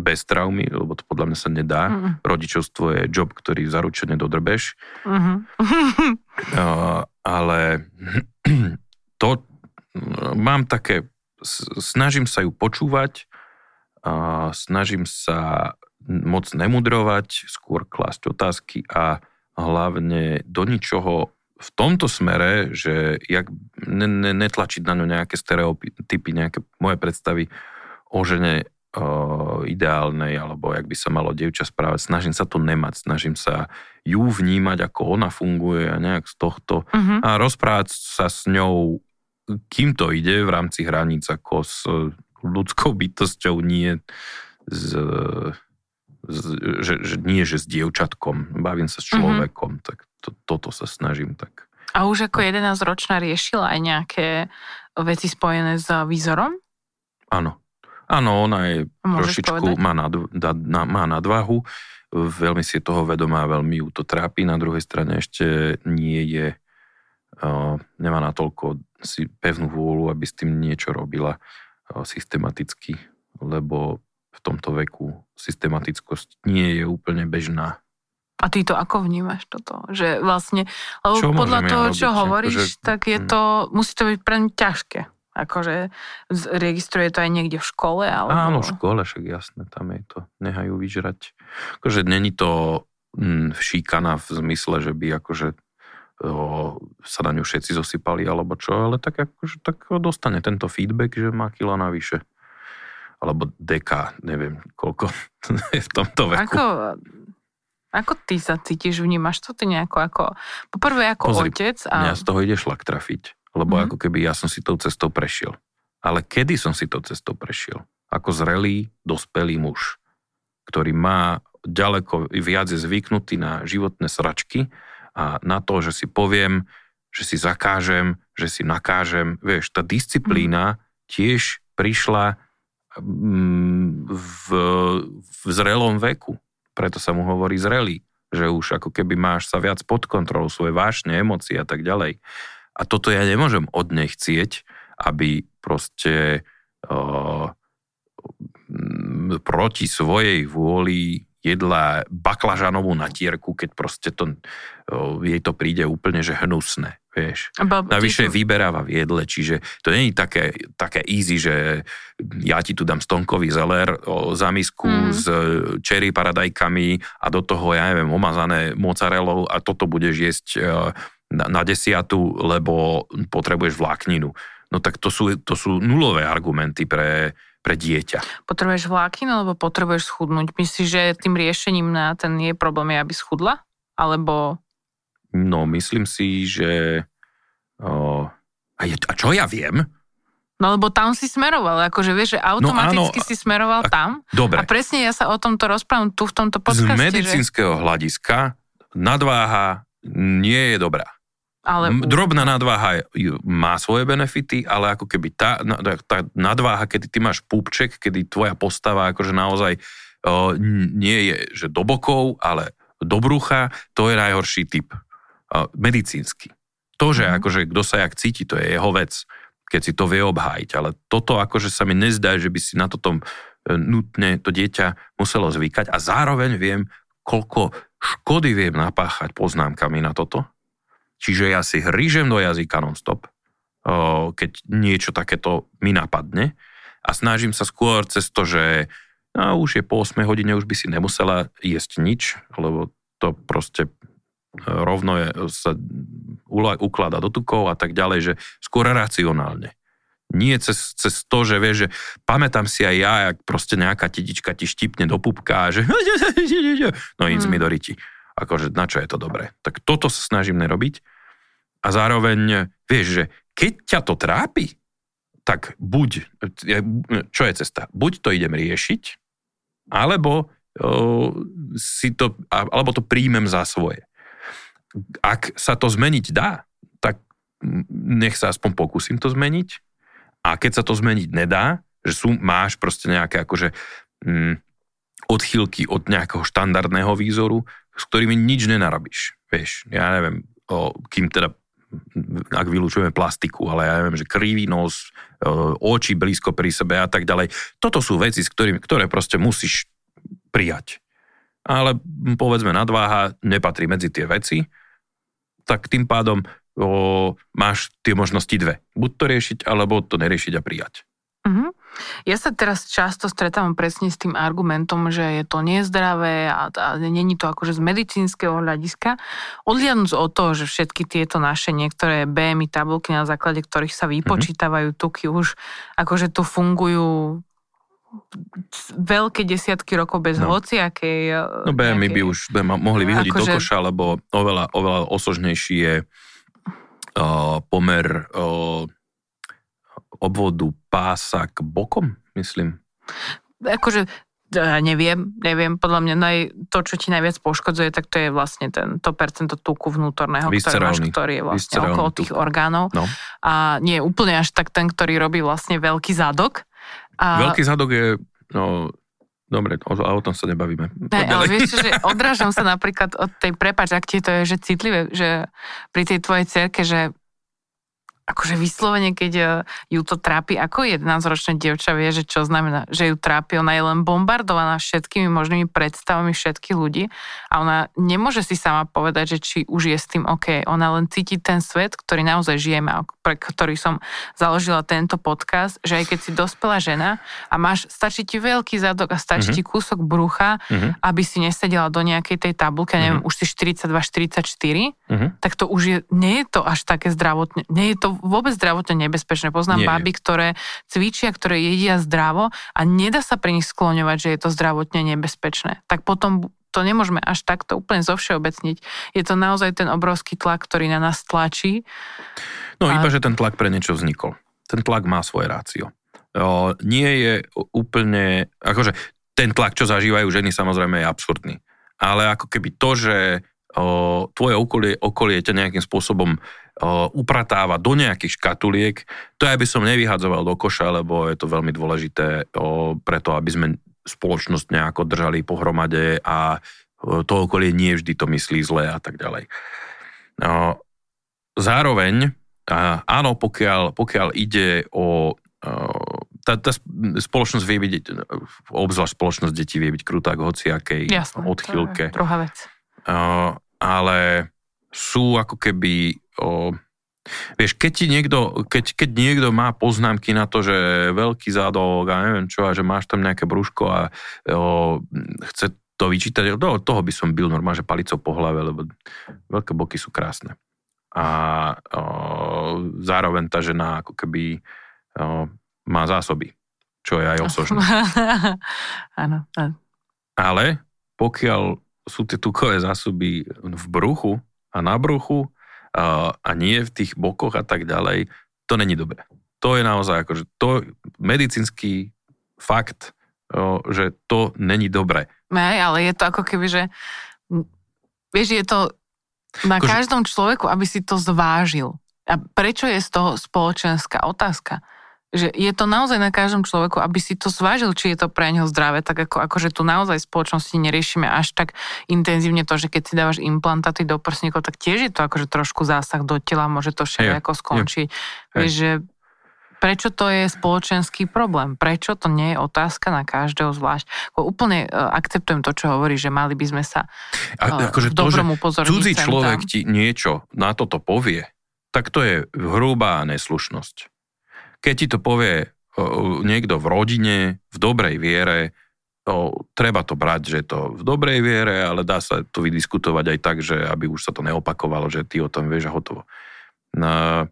bez traumy, lebo to podľa mňa sa nedá. Mm. Rodičovstvo je job, ktorý zaručene dodrbeš. Mm-hmm. <laughs> uh, ale <clears throat> to mám také, snažím sa ju počúvať, snažím sa moc nemudrovať, skôr klásť otázky a hlavne do ničoho v tomto smere, že jak ne, ne, netlačiť na ňu nejaké stereotypy, nejaké moje predstavy o žene uh, ideálnej, alebo jak by sa malo dievča správať. Snažím sa to nemať, snažím sa ju vnímať, ako ona funguje a nejak z tohto uh-huh. a rozprávať sa s ňou, kým to ide v rámci hraníc, ako s ľudskou bytosťou, nie s, s, že, že nie, že s dievčatkom. Bavím sa s mhm. človekom, mm-hmm. tak to, toto sa snažím tak. A už ako 11-ročná riešila aj nejaké veci spojené s výzorom? Áno. Áno, ona je Môžeš trošičku, má, nad, na, má nadvahu, veľmi si je toho vedomá, veľmi ju to trápi, na druhej strane ešte nie je, uh, nemá natoľko si pevnú vôľu, aby s tým niečo robila systematicky, lebo v tomto veku systematickosť nie je úplne bežná. A ty to ako vnímaš toto? Že vlastne, lebo čo podľa toho, ja čo robiť? hovoríš, akože, tak je hm. to, musí to byť pre mňa ťažké. Akože registruje to aj niekde v škole? Alebo... Áno, v škole, však jasné, tam je to, nehajú vyžrať. Akože není to hm, šíkana v zmysle, že by akože sa na ňu všetci zosypali alebo čo, ale tak, akože, tak dostane tento feedback, že má kila navyše. Alebo deka, neviem koľko je <laughs> v tomto veku. Ako, ako ty sa cítiš, vnímaš to ty nejako ako, poprvé ako Pozri, otec. A... Mňa z toho ide šlak trafiť, lebo mm. ako keby ja som si tou cestou prešiel. Ale kedy som si tou cestou prešiel? Ako zrelý, dospelý muž, ktorý má ďaleko viac je zvyknutý na životné sračky, a na to, že si poviem, že si zakážem, že si nakážem. Vieš, tá disciplína tiež prišla mm, v, v zrelom veku. Preto sa mu hovorí zrelý, že už ako keby máš sa viac pod kontrolou svoje vášne, emócie a tak ďalej. A toto ja nemôžem od nej chcieť, aby proste uh, proti svojej vôli jedla baklažanovú natierku, keď proste to, jej to príde úplne, že hnusné, vieš. Navyše vyberáva v jedle, čiže to je také, také easy, že ja ti tu dám stonkový zeler o zamisku mm. s cherry paradajkami a do toho, ja neviem, omazané mozzarellou a toto budeš jesť na, na desiatu, lebo potrebuješ vlákninu. No tak to sú, to sú nulové argumenty pre, pre dieťa. Potrebuješ vlákninu alebo potrebuješ schudnúť? Myslíš, že tým riešením na ten jej problém je, aby schudla? Alebo... No, myslím si, že... O, a, je, a čo ja viem? No lebo tam si smeroval, akože vieš, že automaticky no, áno, si smeroval a, tam. Dobre. A presne ja sa o tomto rozprávam tu v tomto podcaste. Z medicínskeho že... hľadiska nadváha nie je dobrá. Ale... Drobná nadváha má svoje benefity, ale ako keby tá, tá nadváha, kedy ty máš púbček, kedy tvoja postava akože naozaj o, nie je že do bokov, ale do brucha, to je najhorší typ. O, medicínsky. To, že mm. akože kto sa jak cíti, to je jeho vec, keď si to vie obhájiť, ale toto akože sa mi nezdá, že by si na toto nutne to dieťa muselo zvykať a zároveň viem, koľko škody viem napáchať poznámkami na toto. Čiže ja si hrížem do jazyka non-stop, keď niečo takéto mi napadne a snažím sa skôr cez to, že no, už je po 8 hodine, už by si nemusela jesť nič, lebo to proste rovno je, sa ukladá do tukov a tak ďalej, že skôr racionálne. Nie cez, cez to, že vieš, že pamätám si aj ja, jak proste nejaká tetička ti štipne do pupka a že <laughs> no nic hmm. mi do riti. Akože na čo je to dobré. Tak toto sa snažím nerobiť a zároveň vieš, že keď ťa to trápi, tak buď, čo je cesta? Buď to idem riešiť, alebo si to, alebo to príjmem za svoje ak sa to zmeniť dá, tak nech sa aspoň pokúsim to zmeniť. A keď sa to zmeniť nedá, že sú, máš proste nejaké akože mm, odchýlky od nejakého štandardného výzoru, s ktorými nič nenarobíš. Vieš, ja neviem, o, kým teda ak vylúčujeme plastiku, ale ja neviem, že krivý nos, oči blízko pri sebe a tak ďalej. Toto sú veci, s ktorými, ktoré proste musíš prijať. Ale povedzme nadváha nepatrí medzi tie veci tak tým pádom o, máš tie možnosti dve. Buď to riešiť, alebo to neriešiť a prijať. Uh-huh. Ja sa teraz často stretávam presne s tým argumentom, že je to nezdravé a, a není to akože z medicínskeho hľadiska. Odliadnúť od toho, že všetky tieto naše niektoré BMI tabulky, na základe ktorých sa vypočítavajú tuky, už akože tu fungujú veľké desiatky rokov bez no. hociakej... Eh, no BMI by už by mohli vyhodiť akože... do koša, lebo oveľa, oveľa osožnejší je uh, pomer uh, obvodu pása k bokom, myslím. Akože ja neviem, neviem, podľa mňa naj, to, čo ti najviac poškodzuje, tak to je vlastne ten, to percento tuku vnútorného, ktoré máš, ktorý je vlastne okolo tých orgánov. No. A nie je úplne až tak ten, ktorý robí vlastne veľký zadok, a... Veľký zadok je, no, dobre, o, o tom sa nebavíme. Ne, ale vieš, že odrážam sa napríklad od tej, prepač, ak ti to je, že citlivé, že pri tej tvojej cerke, že akože vyslovene, keď e, ju to trápi, ako 11-ročná dievča vie, že čo znamená, že ju trápi, ona je len bombardovaná všetkými možnými predstavami všetkých ľudí a ona nemôže si sama povedať, že či už je s tým OK. Ona len cíti ten svet, ktorý naozaj žijeme, pre ktorý som založila tento podcast, že aj keď si dospelá žena a máš, stačí ti veľký zadok a stačí mm-hmm. ti kúsok brucha, mm-hmm. aby si nesedela do nejakej tej tabulky, neviem, mm-hmm. už si 42-44, mm-hmm. tak to už je, nie je to až také zdravotne, nie je to vôbec zdravotne nebezpečné. Poznám Nie. baby, ktoré cvičia, ktoré jedia zdravo a nedá sa pri nich skloňovať, že je to zdravotne nebezpečné. Tak potom to nemôžeme až takto úplne zovšeobecniť. Je to naozaj ten obrovský tlak, ktorý na nás tlačí. No a... iba, že ten tlak pre niečo vznikol. Ten tlak má svoje rácio. O, nie je úplne, akože ten tlak, čo zažívajú ženy, samozrejme je absurdný. Ale ako keby to, že o, tvoje okolie, okolie ťa nejakým spôsobom upratáva do nejakých škatuliek, to ja by som nevyhadzoval do koša, lebo je to veľmi dôležité preto, aby sme spoločnosť nejako držali pohromade a to okolie nie vždy to myslí zle a tak ďalej. Zároveň, áno, pokiaľ, pokiaľ ide o tá, tá spoločnosť vie byť, obzvlášť spoločnosť detí vie byť krutá k hociakej Jasne, odchýlke. To je druhá vec. Ale sú ako keby o, Vieš, keď, ti niekto, keď, keď niekto má poznámky na to, že veľký zádok a neviem čo, a že máš tam nejaké brúško a o, chce to vyčítať, do toho by som byl normálne, že palicou po hlave, lebo veľké boky sú krásne. A o, zároveň tá žena ako keby o, má zásoby, čo je aj osožné. <laughs> Áno. Ale pokiaľ sú tie tukové zásoby v bruchu a na bruchu, a, nie v tých bokoch a tak ďalej, to není dobré. To je naozaj akože to medicínsky fakt, že to není dobré. Aj, ale je to ako keby, že vieš, je to na Kože... každom človeku, aby si to zvážil. A prečo je z toho spoločenská otázka? Že je to naozaj na každom človeku, aby si to zvážil, či je to pre neho zdravé, tak ako, akože tu naozaj v spoločnosti neriešime až tak intenzívne to, že keď si dávaš implantáty do prsníkov, tak tiež je to akože trošku zásah do tela, môže to všetko skončiť. Vieš, že Prečo to je spoločenský problém? Prečo to nie je otázka na každého zvlášť? Úplne uh, akceptujem to, čo hovorí, že mali by sme sa A, akože v dobrom to, že cudzí človek ti niečo na toto povie, tak to je hrubá neslušnosť. Keď ti to povie niekto v rodine, v dobrej viere, to, treba to brať, že to v dobrej viere, ale dá sa to vydiskutovať aj tak, že aby už sa to neopakovalo, že ty o tom vieš a hotovo. Uh,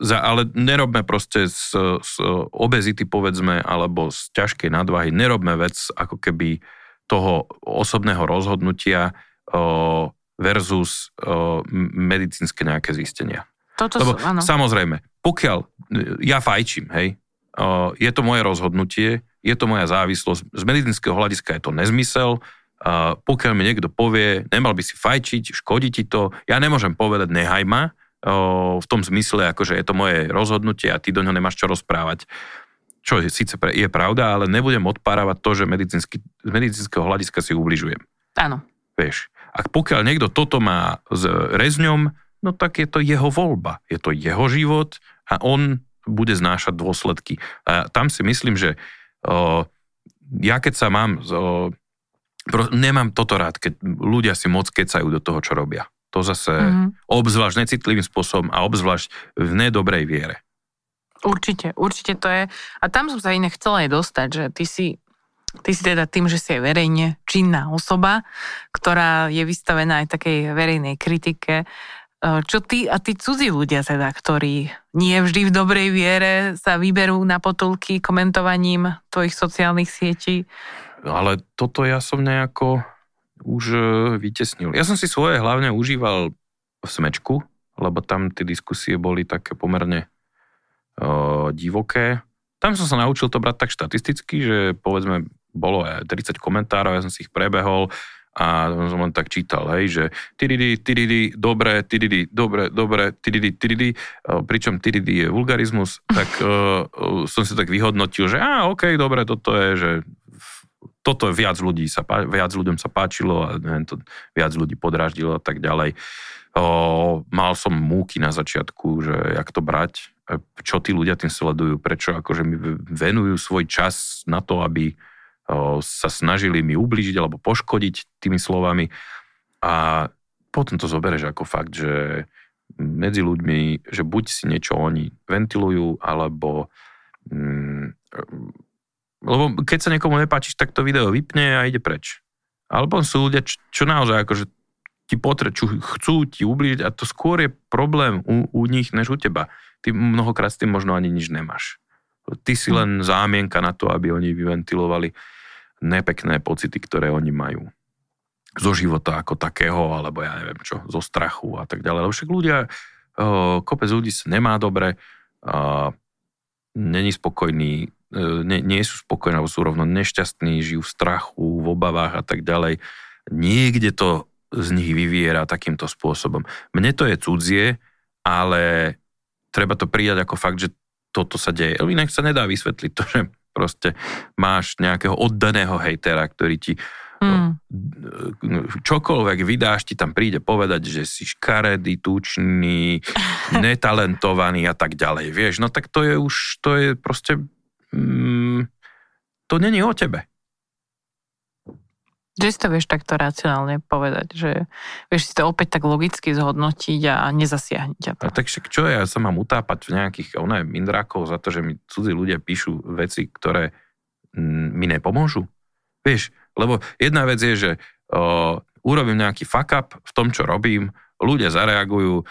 za, ale nerobme proste z, z obezity, povedzme, alebo z ťažkej nadvahy, nerobme vec ako keby toho osobného rozhodnutia o, versus o, medicínske nejaké zistenia. Toto Lebo sú, áno. samozrejme, pokiaľ ja fajčím, hej, o, je to moje rozhodnutie, je to moja závislosť, z medicínskeho hľadiska je to nezmysel, a pokiaľ mi niekto povie, nemal by si fajčiť, škodí ti to, ja nemôžem povedať, nehaj ma, v tom zmysle, akože je to moje rozhodnutie a ty do ňoho nemáš čo rozprávať. Čo je, síce je pravda, ale nebudem odpárávať to, že medicínsky, z medicínskeho hľadiska si ubližujem. Áno. Vieš, ak pokiaľ niekto toto má s rezňom, no tak je to jeho voľba, je to jeho život a on bude znášať dôsledky. A tam si myslím, že o, ja keď sa mám, o, nemám toto rád, keď ľudia si moc kecajú do toho, čo robia. To zase mm-hmm. obzvlášť necitlivým spôsobom a obzvlášť v nedobrej viere. Určite, určite to je. A tam som sa iné chcela aj dostať, že ty si, ty si teda tým, že si aj verejne činná osoba, ktorá je vystavená aj takej verejnej kritike, čo ty a tí cudzí ľudia teda, ktorí nie vždy v dobrej viere sa vyberú na potulky komentovaním tvojich sociálnych sietí? Ale toto ja som nejako už e, vytesnil. Ja som si svoje hlavne užíval v smečku, lebo tam tie diskusie boli také pomerne uh, divoké. Tam som sa naučil to brať tak štatisticky, že povedzme bolo aj 30 komentárov, ja som si ich prebehol a som len tak čítal, hej, že tididi, tididi, dobre, tididi, dobre, dobre, tididi, tididi, pričom tididi je vulgarizmus, <laughs> tak uh, som si tak vyhodnotil, že á, ok, dobre, toto je, že toto viac ľudí sa, viac ľuďom sa páčilo a neviem, to viac ľudí podráždilo a tak ďalej. O, mal som múky na začiatku, že jak to brať, čo tí ľudia tým sledujú, prečo akože mi venujú svoj čas na to, aby sa snažili mi ublížiť alebo poškodiť tými slovami. A potom to zoberieš ako fakt, že medzi ľuďmi, že buď si niečo oni ventilujú, alebo mm, lebo keď sa niekomu nepáčiš, tak to video vypne a ide preč. Alebo sú ľudia, čo, čo naozaj akože ti potre, čo chcú ti ublížiť a to skôr je problém u, u nich, než u teba. Ty mnohokrát s tým možno ani nič nemáš. Ty si len zámienka na to, aby oni vyventilovali nepekné pocity, ktoré oni majú. Zo života ako takého, alebo ja neviem čo, zo strachu a tak ďalej. Lebo však ľudia, kopec ľudí sa nemá dobre, není spokojný, E, nie, nie sú spokojní, alebo sú rovno nešťastní, žijú v strachu, v obavách a tak ďalej. Niekde to z nich vyviera takýmto spôsobom. Mne to je cudzie, ale treba to prijať ako fakt, že toto sa deje. Inak sa nedá vysvetliť to, že proste máš nejakého oddaného hejtera, ktorý ti mm. čokoľvek vydáš, ti tam príde povedať, že si škaredý, tučný, <laughs> netalentovaný a tak ďalej. Vieš, no tak to je už, to je proste mm, to není o tebe. Že si to vieš takto racionálne povedať, že vieš si to opäť tak logicky zhodnotiť a nezasiahne ťa. A tak však čo ja sa mám utápať v nejakých oné mindrákov za to, že mi cudzí ľudia píšu veci, ktoré mm, mi nepomôžu? Vieš, lebo jedna vec je, že o, urobím nejaký fuck up v tom, čo robím, ľudia zareagujú, o,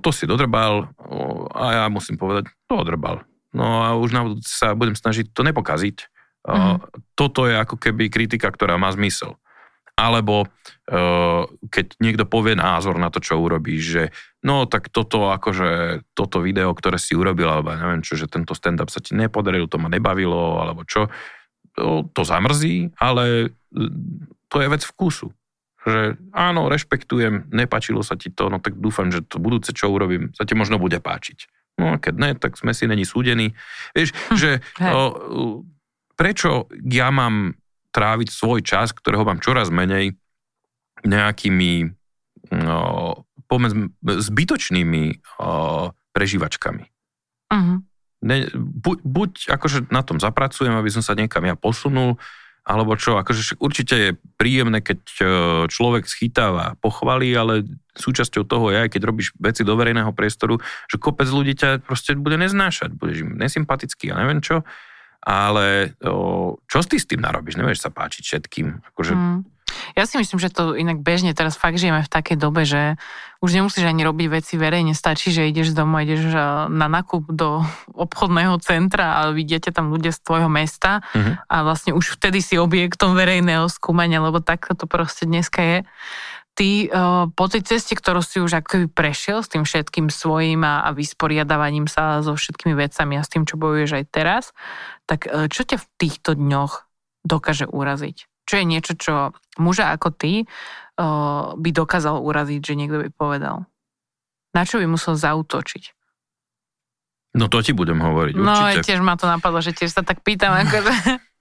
to si dodrbal o, a ja musím povedať, to odrbal No a už na sa budem snažiť to nepokaziť. Mm. Toto je ako keby kritika, ktorá má zmysel. Alebo keď niekto povie názor na to, čo urobíš, že no tak toto akože, toto video, ktoré si urobil, alebo neviem čo, že tento stand-up sa ti nepodaril, to ma nebavilo, alebo čo, to, zamrzí, ale to je vec vkusu. Že áno, rešpektujem, nepačilo sa ti to, no tak dúfam, že to budúce, čo urobím, sa ti možno bude páčiť. No a keď ne, tak sme si není súdení. Vieš, hm, že o, prečo ja mám tráviť svoj čas, ktorého mám čoraz menej, nejakými no, povedzme, zbytočnými o, prežívačkami. Uh-huh. ne, buď, buď akože na tom zapracujem, aby som sa niekam ja posunul, alebo čo, akože určite je príjemné, keď človek schytáva pochvaly, ale súčasťou toho je aj keď robíš veci do verejného priestoru, že kopec ľudí ťa proste bude neznášať, budeš im nesympatický a neviem čo, ale o, čo ty s tým narobíš, nevieš sa páčiť všetkým. Akože, mm. Ja si myslím, že to inak bežne teraz fakt žijeme v takej dobe, že už nemusíš ani robiť veci verejne, stačí, že ideš z domu, ideš e, na nakup do <laughs> obchodného centra a vidiete tam ľudia z tvojho mesta uh-huh. a vlastne už vtedy si objektom verejného skúmania, lebo tak to proste dneska je. Ty uh, po tej ceste, ktorú si už akoby prešiel s tým všetkým svojím a, a vysporiadavaním sa so všetkými vecami a s tým, čo bojuješ aj teraz, tak uh, čo ťa v týchto dňoch dokáže uraziť? Čo je niečo, čo muža ako ty uh, by dokázal uraziť, že niekto by povedal? Na čo by musel zautočiť? No to ti budem hovoriť, no, určite. Tiež ma to napadlo, že tiež sa tak pýtam, akože... <laughs>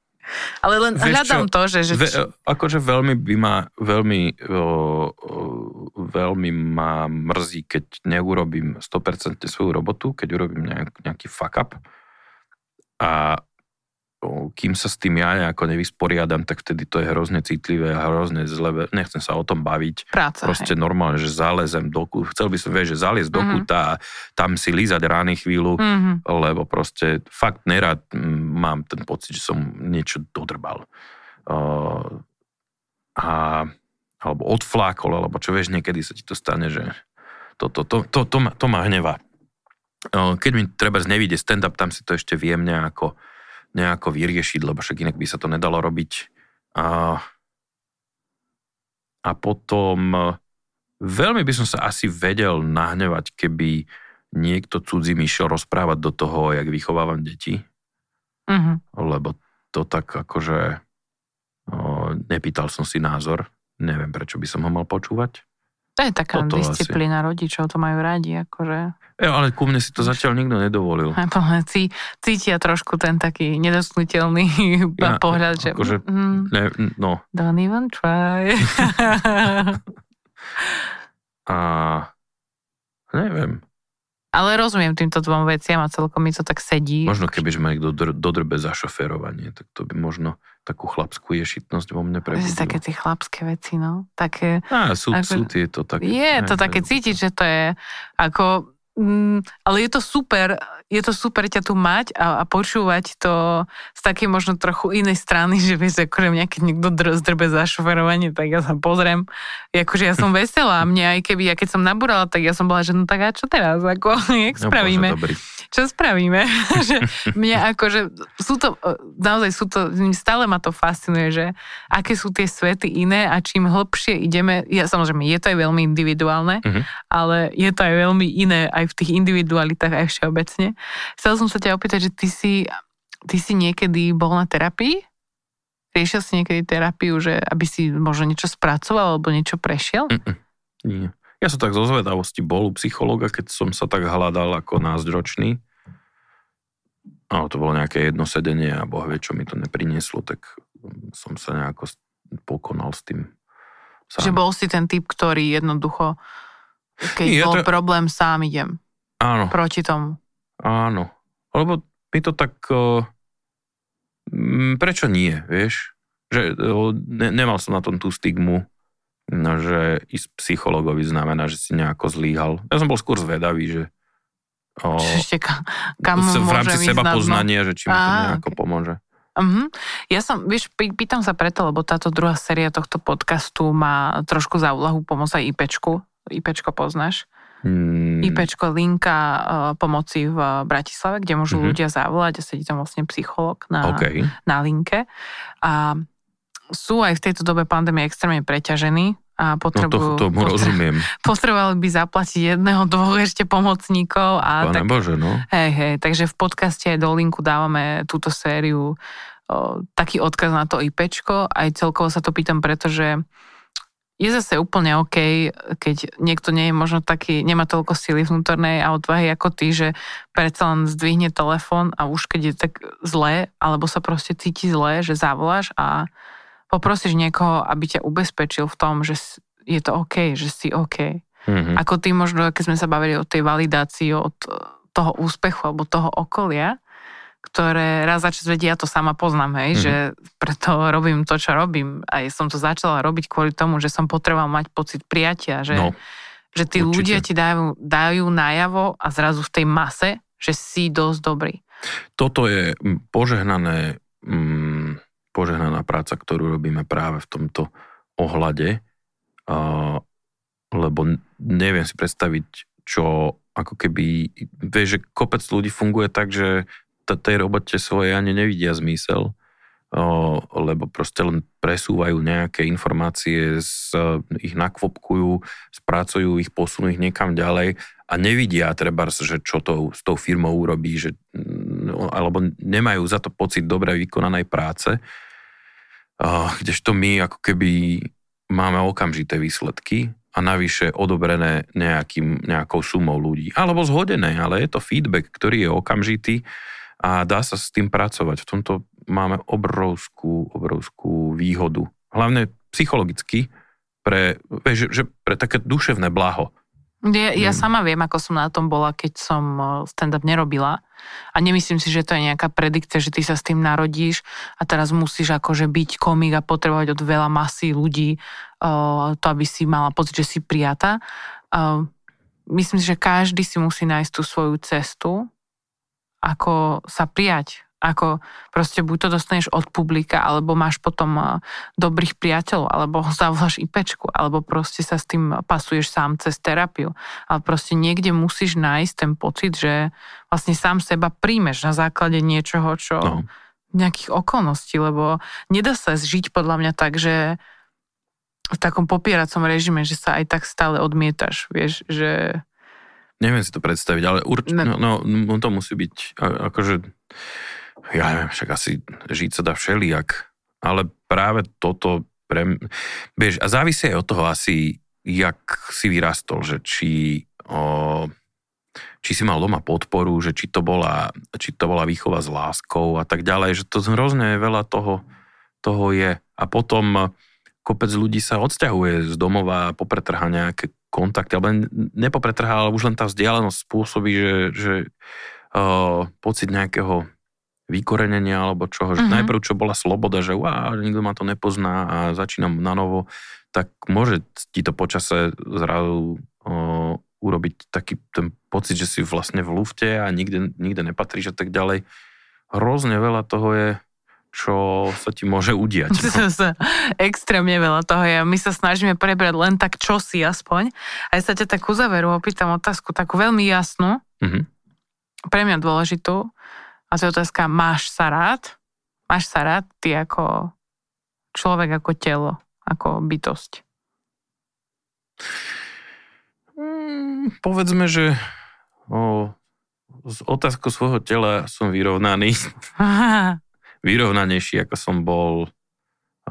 Ale len Vieš hľadám čo, to, že... že ve, akože veľmi by ma, veľmi, o, o, veľmi ma mrzí, keď neurobím 100% svoju robotu, keď urobím nejak, nejaký fuck up. A kým sa s tým ja nejako nevysporiadam, tak vtedy to je hrozne citlivé a hrozne zle. Nechcem sa o tom baviť. Práca, Proste hej. normálne, že zálezem do kúta. Chcel by som, vieš, že zález do mm-hmm. kúta a tam si lízať rány chvíľu, mm-hmm. lebo proste fakt nerad mám ten pocit, že som niečo dodrbal. Uh, a, alebo odflákol, alebo čo vieš, niekedy sa ti to stane, že to, to, to, to, to, ma, to ma hnevá. Uh, keď mi treba nevidie stand-up, tam si to ešte viem nejako nejako vyriešiť, lebo však inak by sa to nedalo robiť. A, a potom e, veľmi by som sa asi vedel nahnevať, keby niekto cudzí mi išiel rozprávať do toho, jak vychovávam deti. Uh-huh. Lebo to tak akože o, nepýtal som si názor. Neviem, prečo by som ho mal počúvať. To je taká Toto disciplína asi. rodičov, to majú radi, akože. Ja, ale ku mne si to zatiaľ nikto nedovolil. Cí, cítia trošku ten taký nedostnutelný <laughs> ja, pohľad, že... Akože, mm, ne, no. Don't even try. <laughs> A neviem. Ale rozumiem týmto dvom veciam a celkom mi to tak sedí. Možno keby ma niekto dodrbe za šoférovanie, tak to by možno takú chlapskú ješitnosť vo mne prebudilo. Také tie chlapské veci, no. Také, Á, sú, ako, sú tieto také. Je to také cítiť, že to je ako Mm, ale je to super, je to super ťa tu mať a, a počúvať to z takej možno trochu inej strany, <laughs> že vieš, akože mňa keď niekto dr- zdrbe za šoferovanie, tak ja sa pozriem, akože ja som <laughs> veselá, mne aj keby, ja keď som nabúrala, tak ja som bola, že no tak a čo teraz, ako, <laughs> jak no, spravíme? Bože, čo spravíme? že mňa akože, sú to, naozaj sú to, stále ma to fascinuje, že aké sú tie svety iné a čím hlbšie ideme, ja samozrejme, je to aj veľmi individuálne, uh-huh. ale je to aj veľmi iné aj v tých individualitách, aj všeobecne. Chcel som sa ťa opýtať, že ty si, ty si niekedy bol na terapii? Riešil si niekedy terapiu, že aby si možno niečo spracoval alebo niečo prešiel? Mm-mm, nie. Ja som tak zo zvedavosti bol u psychologa, keď som sa tak hľadal ako názdročný. Ale to bolo nejaké jedno sedenie a boh vie, čo mi to neprinieslo, tak som sa nejako pokonal s tým. Sám. Že bol si ten typ, ktorý jednoducho, keď Nie, bol to... problém, sám idem. Áno. Proti tomu. Áno. Lebo mi to tak... Prečo nie, vieš? Že ne, nemal som na tom tú stigmu, No, že ísť psychologovi znamená, že si nejako zlíhal. Ja som bol skôr zvedavý, že o, ešte ka, kam v rámci seba poznania, že či mi to nejako okay. pomôže. Uh-huh. Ja som, vieš, pýtam sa preto, lebo táto druhá séria tohto podcastu má trošku za úlahu pomôcť aj IPčku. IPčko poznáš? Hmm. IPčko linka uh, pomoci v Bratislave, kde môžu uh-huh. ľudia zavolať a sedí tam vlastne psycholog na, okay. na linke. A sú aj v tejto dobe pandémie extrémne preťažení a potrebujú... No to, tomu rozumiem. <laughs> Potrebovali by zaplatiť jedného, dvoch ešte pomocníkov. A Pane tak, Bože, no. Hej, hej, takže v podcaste aj do linku dávame túto sériu o, taký odkaz na to IPčko. Aj celkovo sa to pýtam, pretože je zase úplne OK, keď niekto nie je možno taký, nemá toľko sily vnútornej a odvahy ako ty, že predsa len zdvihne telefón a už keď je tak zlé, alebo sa proste cíti zlé, že zavoláš a poprosíš niekoho, aby ťa ubezpečil v tom, že je to OK, že si OK. Mm-hmm. Ako ty možno, keď sme sa bavili o tej validácii, od toho úspechu alebo toho okolia, ktoré raz za čas vedia, ja to sama poznám, hej, mm-hmm. že preto <laughs> robím to, čo robím. A som to začala robiť kvôli tomu, že som potreboval mať pocit prijatia, že, no, že tí určite. ľudia ti dajú, dajú najavo a zrazu v tej mase, že si dosť dobrý. Toto je požehnané, mm, požehnaná práca, ktorú robíme práve v tomto ohľade, uh, lebo neviem si predstaviť, čo ako keby, vieš, že kopec ľudí funguje tak, že tej robote svoje ani nevidia zmysel, lebo proste len presúvajú nejaké informácie, z, ich nakvopkujú, spracujú ich, posunú ich niekam ďalej a nevidia treba, že čo to s tou firmou urobí, že, no, alebo nemajú za to pocit dobre vykonanej práce, kdežto my ako keby máme okamžité výsledky a navyše odobrené nejakým, nejakou sumou ľudí. Alebo zhodené, ale je to feedback, ktorý je okamžitý a dá sa s tým pracovať. V tomto máme obrovskú, obrovskú výhodu. Hlavne psychologicky pre, že, že pre také duševné blaho. Ja, ja hmm. sama viem, ako som na tom bola, keď som eh, stand-up nerobila. A nemyslím si, že to je nejaká predikcia, že ty sa s tým narodíš a teraz musíš akože byť komik a potrebovať od veľa masy ľudí uh, to, aby si mala pocit, že si prijatá. Uh, myslím si, že každý si musí nájsť tú svoju cestu ako sa prijať, ako proste buď to dostaneš od publika, alebo máš potom eh, dobrých priateľov, alebo <laughs> zavoláš IPčku, alebo proste sa s tým pasuješ sám cez terapiu. Ale proste niekde musíš nájsť ten pocit, že vlastne sám seba príjmeš na základe niečoho, čo no. nejakých okolností, lebo nedá sa žiť podľa mňa tak, že v takom popieracom režime, že sa aj tak stále odmietaš, vieš, že Neviem si to predstaviť, ale určite, no, no, no to musí byť, akože, ja neviem, však asi žiť sa dá všelijak, ale práve toto pre vieš, a závisí aj od toho asi, jak si vyrastol, že či, o, či si mal doma podporu, že či to bola, či to bola výchova s láskou a tak ďalej, že to hrozne veľa toho, toho je. A potom kopec ľudí sa odsťahuje z domova, popretrha nejaké kontakty, alebo nepopretrhá, ale už len tá vzdialenosť spôsobí, že, že uh, pocit nejakého vykorenenia alebo čoho, že uh-huh. najprv čo bola sloboda, že wow, nikto ma to nepozná a začínam na novo, tak môže ti to počase zrazu uh, urobiť taký ten pocit, že si vlastne v lufte a nikde, nikde nepatríš a tak ďalej. Hrozne veľa toho je čo sa ti môže udiať. No? <laughs> Extrémne veľa toho je. My sa snažíme prebrať len tak čosi aspoň. A ja sa ťa tak uzaveru opýtam otázku takú veľmi jasnú, mm-hmm. pre mňa dôležitú. A to je otázka, máš sa rád? Máš sa rád ty ako človek, ako telo, ako bytosť? Mm, povedzme, že o, z otázkou svojho tela som vyrovnaný. <laughs> vyrovnanejší, ako som bol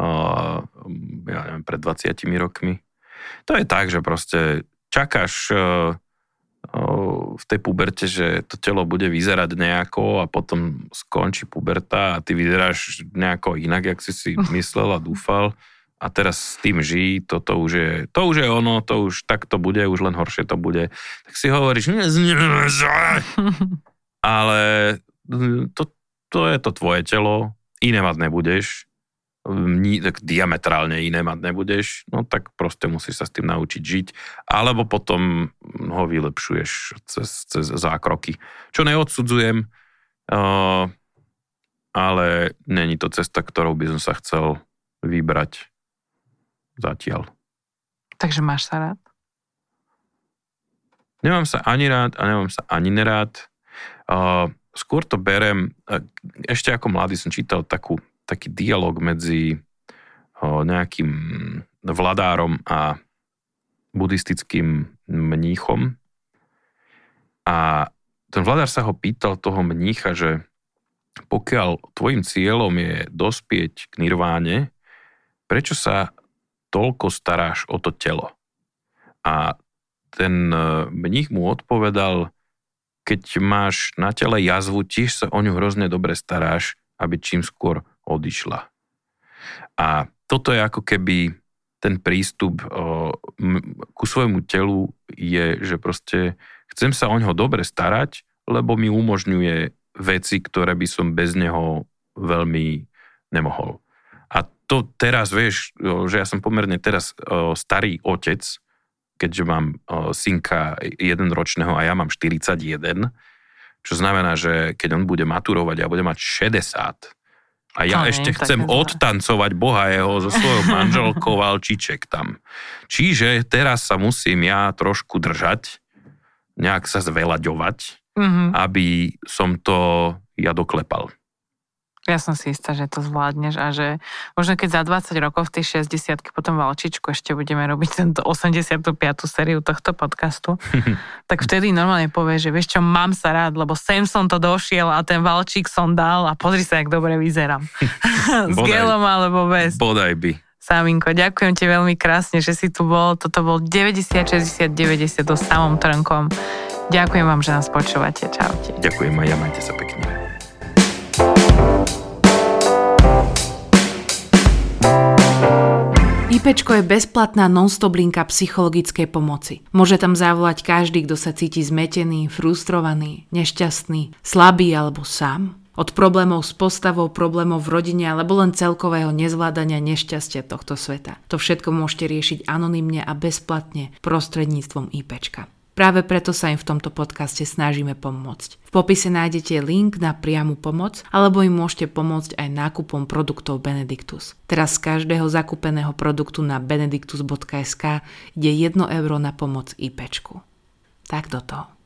uh, ja neviem, pred 20 rokmi. To je tak, že proste čakáš uh, v tej puberte, že to telo bude vyzerať nejako a potom skončí puberta a ty vyzeráš nejako inak, jak si si <laughs> myslel a dúfal a teraz s tým žij, toto už je, to už je ono, to už tak to bude, už len horšie to bude. Tak si hovoríš, <laughs> ale to, to je to tvoje telo, iné mať nebudeš, ni, tak diametrálne iné mať nebudeš, no tak proste musíš sa s tým naučiť žiť, alebo potom ho vylepšuješ cez, cez zákroky. Čo neodsudzujem, uh, ale není to cesta, ktorou by som sa chcel vybrať zatiaľ. Takže máš sa rád? Nemám sa ani rád a nemám sa ani nerád. Uh, skôr to berem, ešte ako mladý som čítal takú, taký dialog medzi nejakým vladárom a buddhistickým mníchom. A ten vladár sa ho pýtal toho mnícha, že pokiaľ tvojim cieľom je dospieť k nirváne, prečo sa toľko staráš o to telo? A ten e, mních mu odpovedal, keď máš na tele jazvu, tiež sa o ňu hrozne dobre staráš, aby čím skôr odišla. A toto je ako keby ten prístup ku svojmu telu je, že proste chcem sa o ňo dobre starať lebo mi umožňuje veci, ktoré by som bez neho veľmi nemohol. A to teraz, vieš, že ja som pomerne teraz starý otec, keďže mám synka jedenročného a ja mám 41, čo znamená, že keď on bude maturovať a bude mať 60, a ja to ešte chcem odtancovať Boha jeho so svojou manželkou Valčiček tam. Čiže teraz sa musím ja trošku držať, nejak sa zvelaďovať, mm-hmm. aby som to ja doklepal. Ja som si istá, že to zvládneš a že možno keď za 20 rokov v tej 60 potom Valčičku ešte budeme robiť tento 85. sériu tohto podcastu, <laughs> tak vtedy normálne povie, že vieš čo, mám sa rád, lebo sem som to došiel a ten Valčík som dal a pozri sa, jak dobre vyzerám. <laughs> S gelom alebo bez. Bodaj by. Saminko, ďakujem ti veľmi krásne, že si tu bol. Toto bol 90, 60, 90 do samom trnkom. Ďakujem vám, že nás počúvate. Čaute. Ďakujem a ja majte sa pekne. IPčko je bezplatná non-stop linka psychologickej pomoci. Môže tam zavolať každý, kto sa cíti zmetený, frustrovaný, nešťastný, slabý alebo sám od problémov s postavou, problémov v rodine alebo len celkového nezvládania nešťastia tohto sveta. To všetko môžete riešiť anonymne a bezplatne prostredníctvom IPčka. Práve preto sa im v tomto podcaste snažíme pomôcť. V popise nájdete link na priamu pomoc, alebo im môžete pomôcť aj nákupom produktov Benedictus. Teraz z každého zakúpeného produktu na benedictus.sk ide 1 euro na pomoc IPčku. Tak do toho.